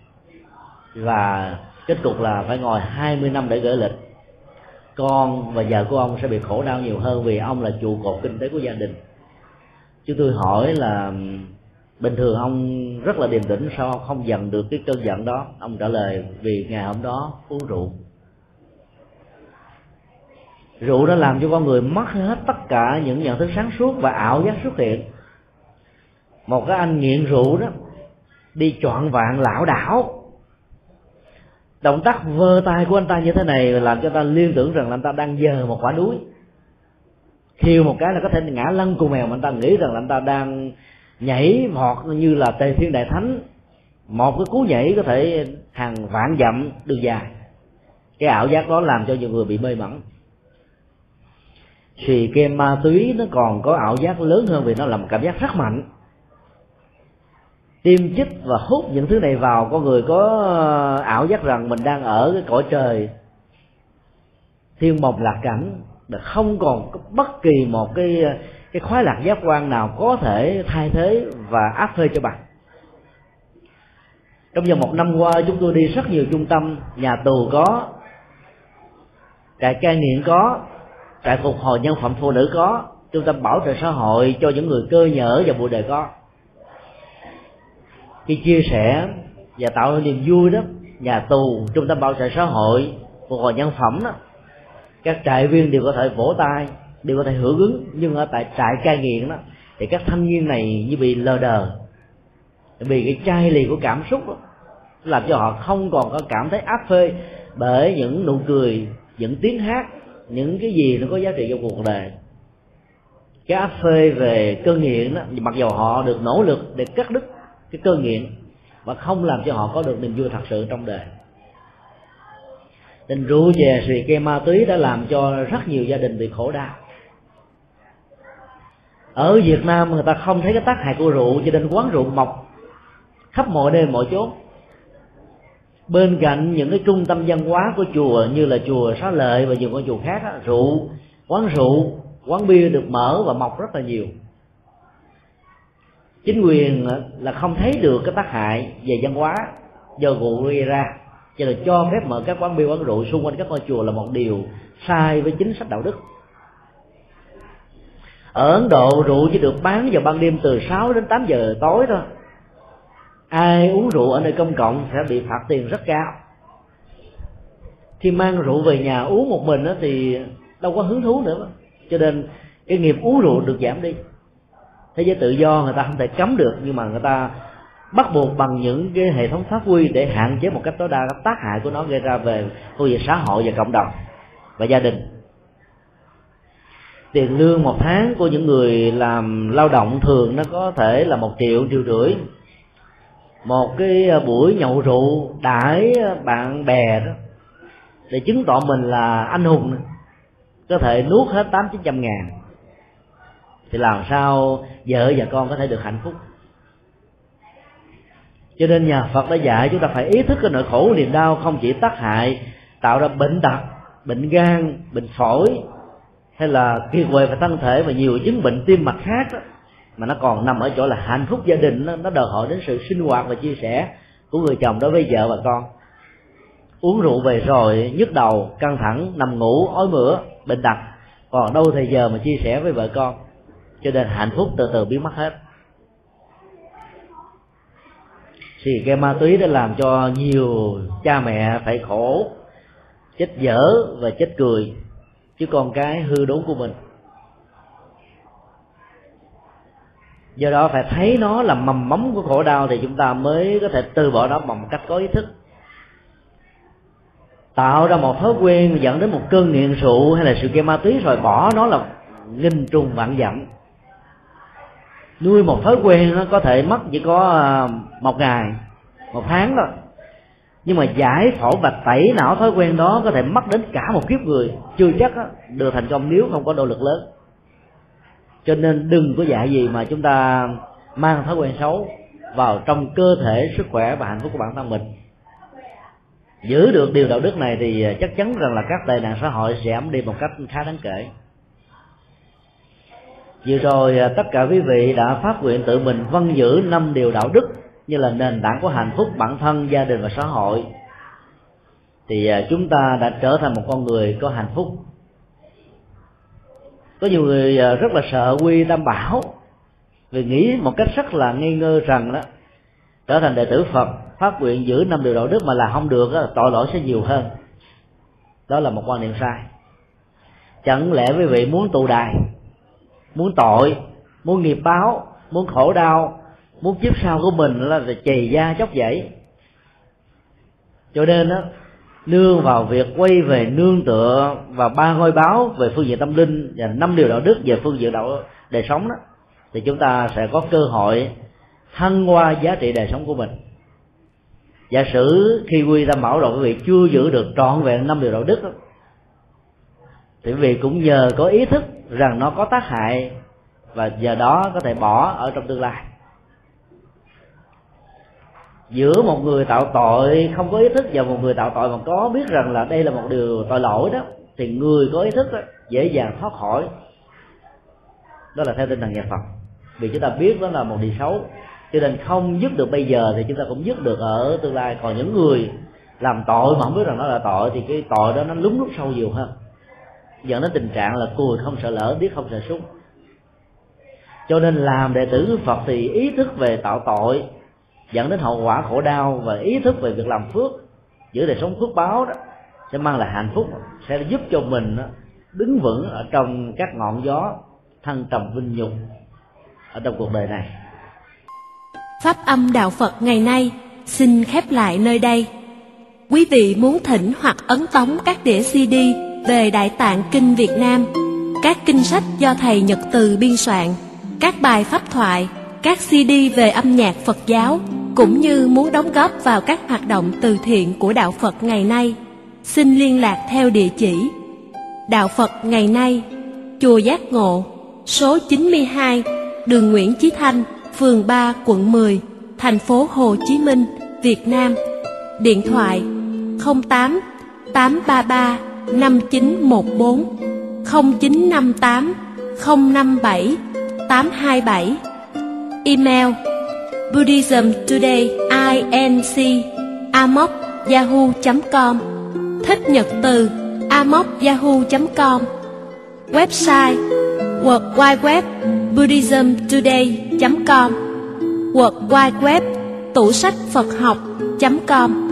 S3: Và kết cục là phải ngồi 20 năm để gửi lịch. Con và vợ của ông sẽ bị khổ đau nhiều hơn vì ông là trụ cột kinh tế của gia đình. Chứ tôi hỏi là, bình thường ông rất là điềm tĩnh, sao không dần được cái cơn giận đó? Ông trả lời, vì ngày hôm đó uống rượu rượu đã làm cho con người mất hết tất cả những nhận thức sáng suốt và ảo giác xuất hiện. Một cái anh nghiện rượu đó, đi chọn vạn lão đảo. Động tác vơ tay của anh ta như thế này làm cho ta liên tưởng rằng là anh ta đang dờ một quả núi khiêu một cái là có thể ngã lăn cù mèo mà anh ta nghĩ rằng là anh ta đang nhảy vọt như là tề thiên đại thánh. Một cái cú nhảy có thể hàng vạn dặm đường dài. Cái ảo giác đó làm cho nhiều người bị mê mẩn xì ke ma túy nó còn có ảo giác lớn hơn vì nó là một cảm giác rất mạnh. Tiêm chích và hút những thứ này vào con người có ờ, ảo giác rằng mình đang ở cái cõi trời. Thiên mộng lạc cảnh, là không còn có bất kỳ một cái ờ, cái khoái lạc giác quan nào có thể thay thế và áp phê cho bạn. Trong vòng một năm qua, chúng tôi đi rất nhiều trung tâm, nhà tù có, trại cai nghiện có trại phục hồi nhân phẩm phụ nữ có trung tâm bảo trợ xã hội cho những người cơ nhở và bụi đời có. Khi chia sẻ và tạo niềm vui đó nhà tù trung tâm bảo trợ xã hội phục hồi nhân phẩm đó các trại viên đều có thể vỗ tay đều có thể hưởng ứng nhưng ở tại trại cai nghiện đó thì các thanh niên này như bị lờ đờ vì cái chai lì của cảm xúc đó, làm cho họ không còn có cảm thấy áp phê bởi những nụ cười những tiếng hát những cái gì nó có giá trị trong cuộc đời. Cái áp phê về cơn nghiện đó, mặc dù họ được nỗ lực để cắt đứt cái cơn nghiện, mà không làm cho họ có được niềm vui thật sự trong đời. Tình rượu chè, xì ke, ma túy đã làm cho rất nhiều gia đình bị khổ đau. Ở Việt Nam, người ta không thấy cái tác hại của rượu cho nên quán rượu mọc khắp mọi nơi, mọi chỗ bên cạnh những cái trung tâm văn hóa của chùa như là chùa xá lợi và nhiều con chùa khác đó, rượu quán rượu quán bia được mở và mọc rất là nhiều. Chính quyền là không thấy được cái tác hại về văn hóa do rượu gây ra cho nên cho phép mở các quán bia quán rượu xung quanh các ngôi chùa là một điều sai với chính sách đạo đức. Ở ấn độ rượu chỉ được bán vào ban đêm từ 6 đến 8 giờ tối thôi ai uống rượu ở nơi công cộng sẽ bị phạt tiền rất cao. Khi mang rượu về nhà uống một mình đó thì đâu có hứng thú nữa. Cho nên cái nghiệp uống rượu được giảm đi. Thế giới tự do người ta không thể cấm được, nhưng mà người ta bắt buộc bằng những cái hệ thống pháp quy để hạn chế một cách tối đa các tác hại của nó gây ra về khu vực xã hội và cộng đồng và gia đình. Tiền lương một tháng của những người làm lao động thường nó có thể là một triệu triệu rưỡi một cái à, buổi nhậu rượu đãi à, bạn bè đó để chứng tỏ mình là anh hùng có thể nuốt hết tám chín trăm ngàn. Thì làm sao vợ và con có thể được hạnh phúc? Cho nên nhà Phật đã dạy chúng ta phải ý thức cái nỗi khổ niềm đau không chỉ tác hại tạo ra bệnh tật bệnh gan bệnh phổi hay là kiệt quệ về thân thể và nhiều chứng bệnh tim mạch khác đó, mà nó còn nằm ở chỗ là hạnh phúc gia đình nó, nó đòi hỏi đến sự sinh hoạt và chia sẻ của người chồng đối với vợ và con. Uống rượu về rồi nhức đầu căng thẳng nằm ngủ ói mửa bệnh tật. Còn đâu thời giờ mà chia sẻ với vợ con. Cho nên hạnh phúc từ từ biến mất hết. Thì cái ma túy đã làm cho nhiều cha mẹ phải khổ chết dở và chết cười. Chứ con cái hư đốn của mình. Do đó phải thấy nó là mầm móng của khổ đau thì chúng ta mới có thể từ bỏ nó bằng một cách có ý thức. Tạo ra một thói quen dẫn đến một cơn nghiện rượu hay là sự game ma túy rồi bỏ nó là nghìn trùng vạn dặm. Nuôi một thói quen nó có thể mất chỉ có à, một ngày, một tháng thôi. Nhưng mà giải phẫu và tẩy não thói quen đó có thể mất đến cả một kiếp người, chưa chắc được thành công nếu không có nỗ lực lớn cho nên đừng có dạy gì mà chúng ta mang thói quen xấu vào trong cơ thể, sức khỏe và hạnh phúc của bản thân mình. Giữ được điều đạo đức này thì chắc chắn rằng là các tệ nạn xã hội giảm đi một cách khá đáng kể. Vừa rồi à, tất cả quý vị đã phát nguyện tự mình vân giữ năm điều đạo đức như là nền tảng của hạnh phúc bản thân, gia đình và xã hội. Thì à, chúng ta đã trở thành một con người có hạnh phúc có nhiều người à, rất là sợ quy tam bảo. Vì nghĩ một cách rất là nghi ngơ rằng đó trở thành đệ tử phật phát nguyện giữ năm điều đạo đức mà là không được đó, tội lỗi sẽ nhiều hơn. Đó là một quan niệm sai. Chẳng lẽ quý vị muốn tù đài muốn tội muốn nghiệp báo muốn khổ đau muốn kiếp sau của mình là chì da chóc dãy cho nên đó nương vào việc quay về nương tựa và ba ngôi báo về phương diện tâm linh và năm điều đạo đức về phương diện đạo đời sống đó thì chúng ta sẽ có cơ hội thăng hoa giá trị đời sống của mình. Giả sử khi quy tâm bảo rồi quý vị chưa giữ được trọn vẹn năm điều đạo đức đó, thì quý vị cũng nhờ có ý thức rằng nó có tác hại và giờ đó có thể bỏ ở trong tương lai giữa một người tạo tội không có ý thức và một người tạo tội mà có biết rằng là đây là một điều tội lỗi đó thì người có ý thức đó, dễ dàng thoát khỏi. Đó là theo tinh thần nhà Phật. Vì chúng ta biết đó là một điều xấu cho nên không dứt được bây giờ thì chúng ta cũng dứt được ở tương lai. Còn những người làm tội mà không biết rằng nó là tội thì cái tội đó nó lúng lút sâu nhiều hơn. Dẫn đến tình trạng là cùi không sợ lỡ biết không sợ súng cho nên làm đệ tử Phật thì ý thức về tạo tội dẫn đến hậu quả khổ đau và ý thức về việc làm phước giữ đời sống phước báo đó sẽ mang lại hạnh phúc sẽ giúp cho mình đứng vững ở trong các ngọn gió thăng trầm vinh nhục ở trong cuộc đời này
S4: Pháp âm Đạo Phật ngày nay xin khép lại nơi đây. Quý vị muốn thỉnh hoặc ấn tống các đĩa CD về Đại Tạng Kinh Việt Nam, các kinh sách do Thầy Nhật Từ biên soạn, các bài pháp thoại, các CD về âm nhạc Phật giáo, cũng như muốn đóng góp vào các hoạt động từ thiện của Đạo Phật ngày nay, xin liên lạc theo địa chỉ Đạo Phật ngày nay, Chùa Giác Ngộ, số 92, đường Nguyễn Chí Thanh, phường 3, quận 10, thành phố Hồ Chí Minh, Việt Nam. Điện thoại 08 833 5914 0958 057 827 Email Buddhism Today inc amok yahoo.com Thích nhật từ amok yahoo.com Website, World Wide Web buddhismtoday.com World Wide Web, tủ sách Phật học.com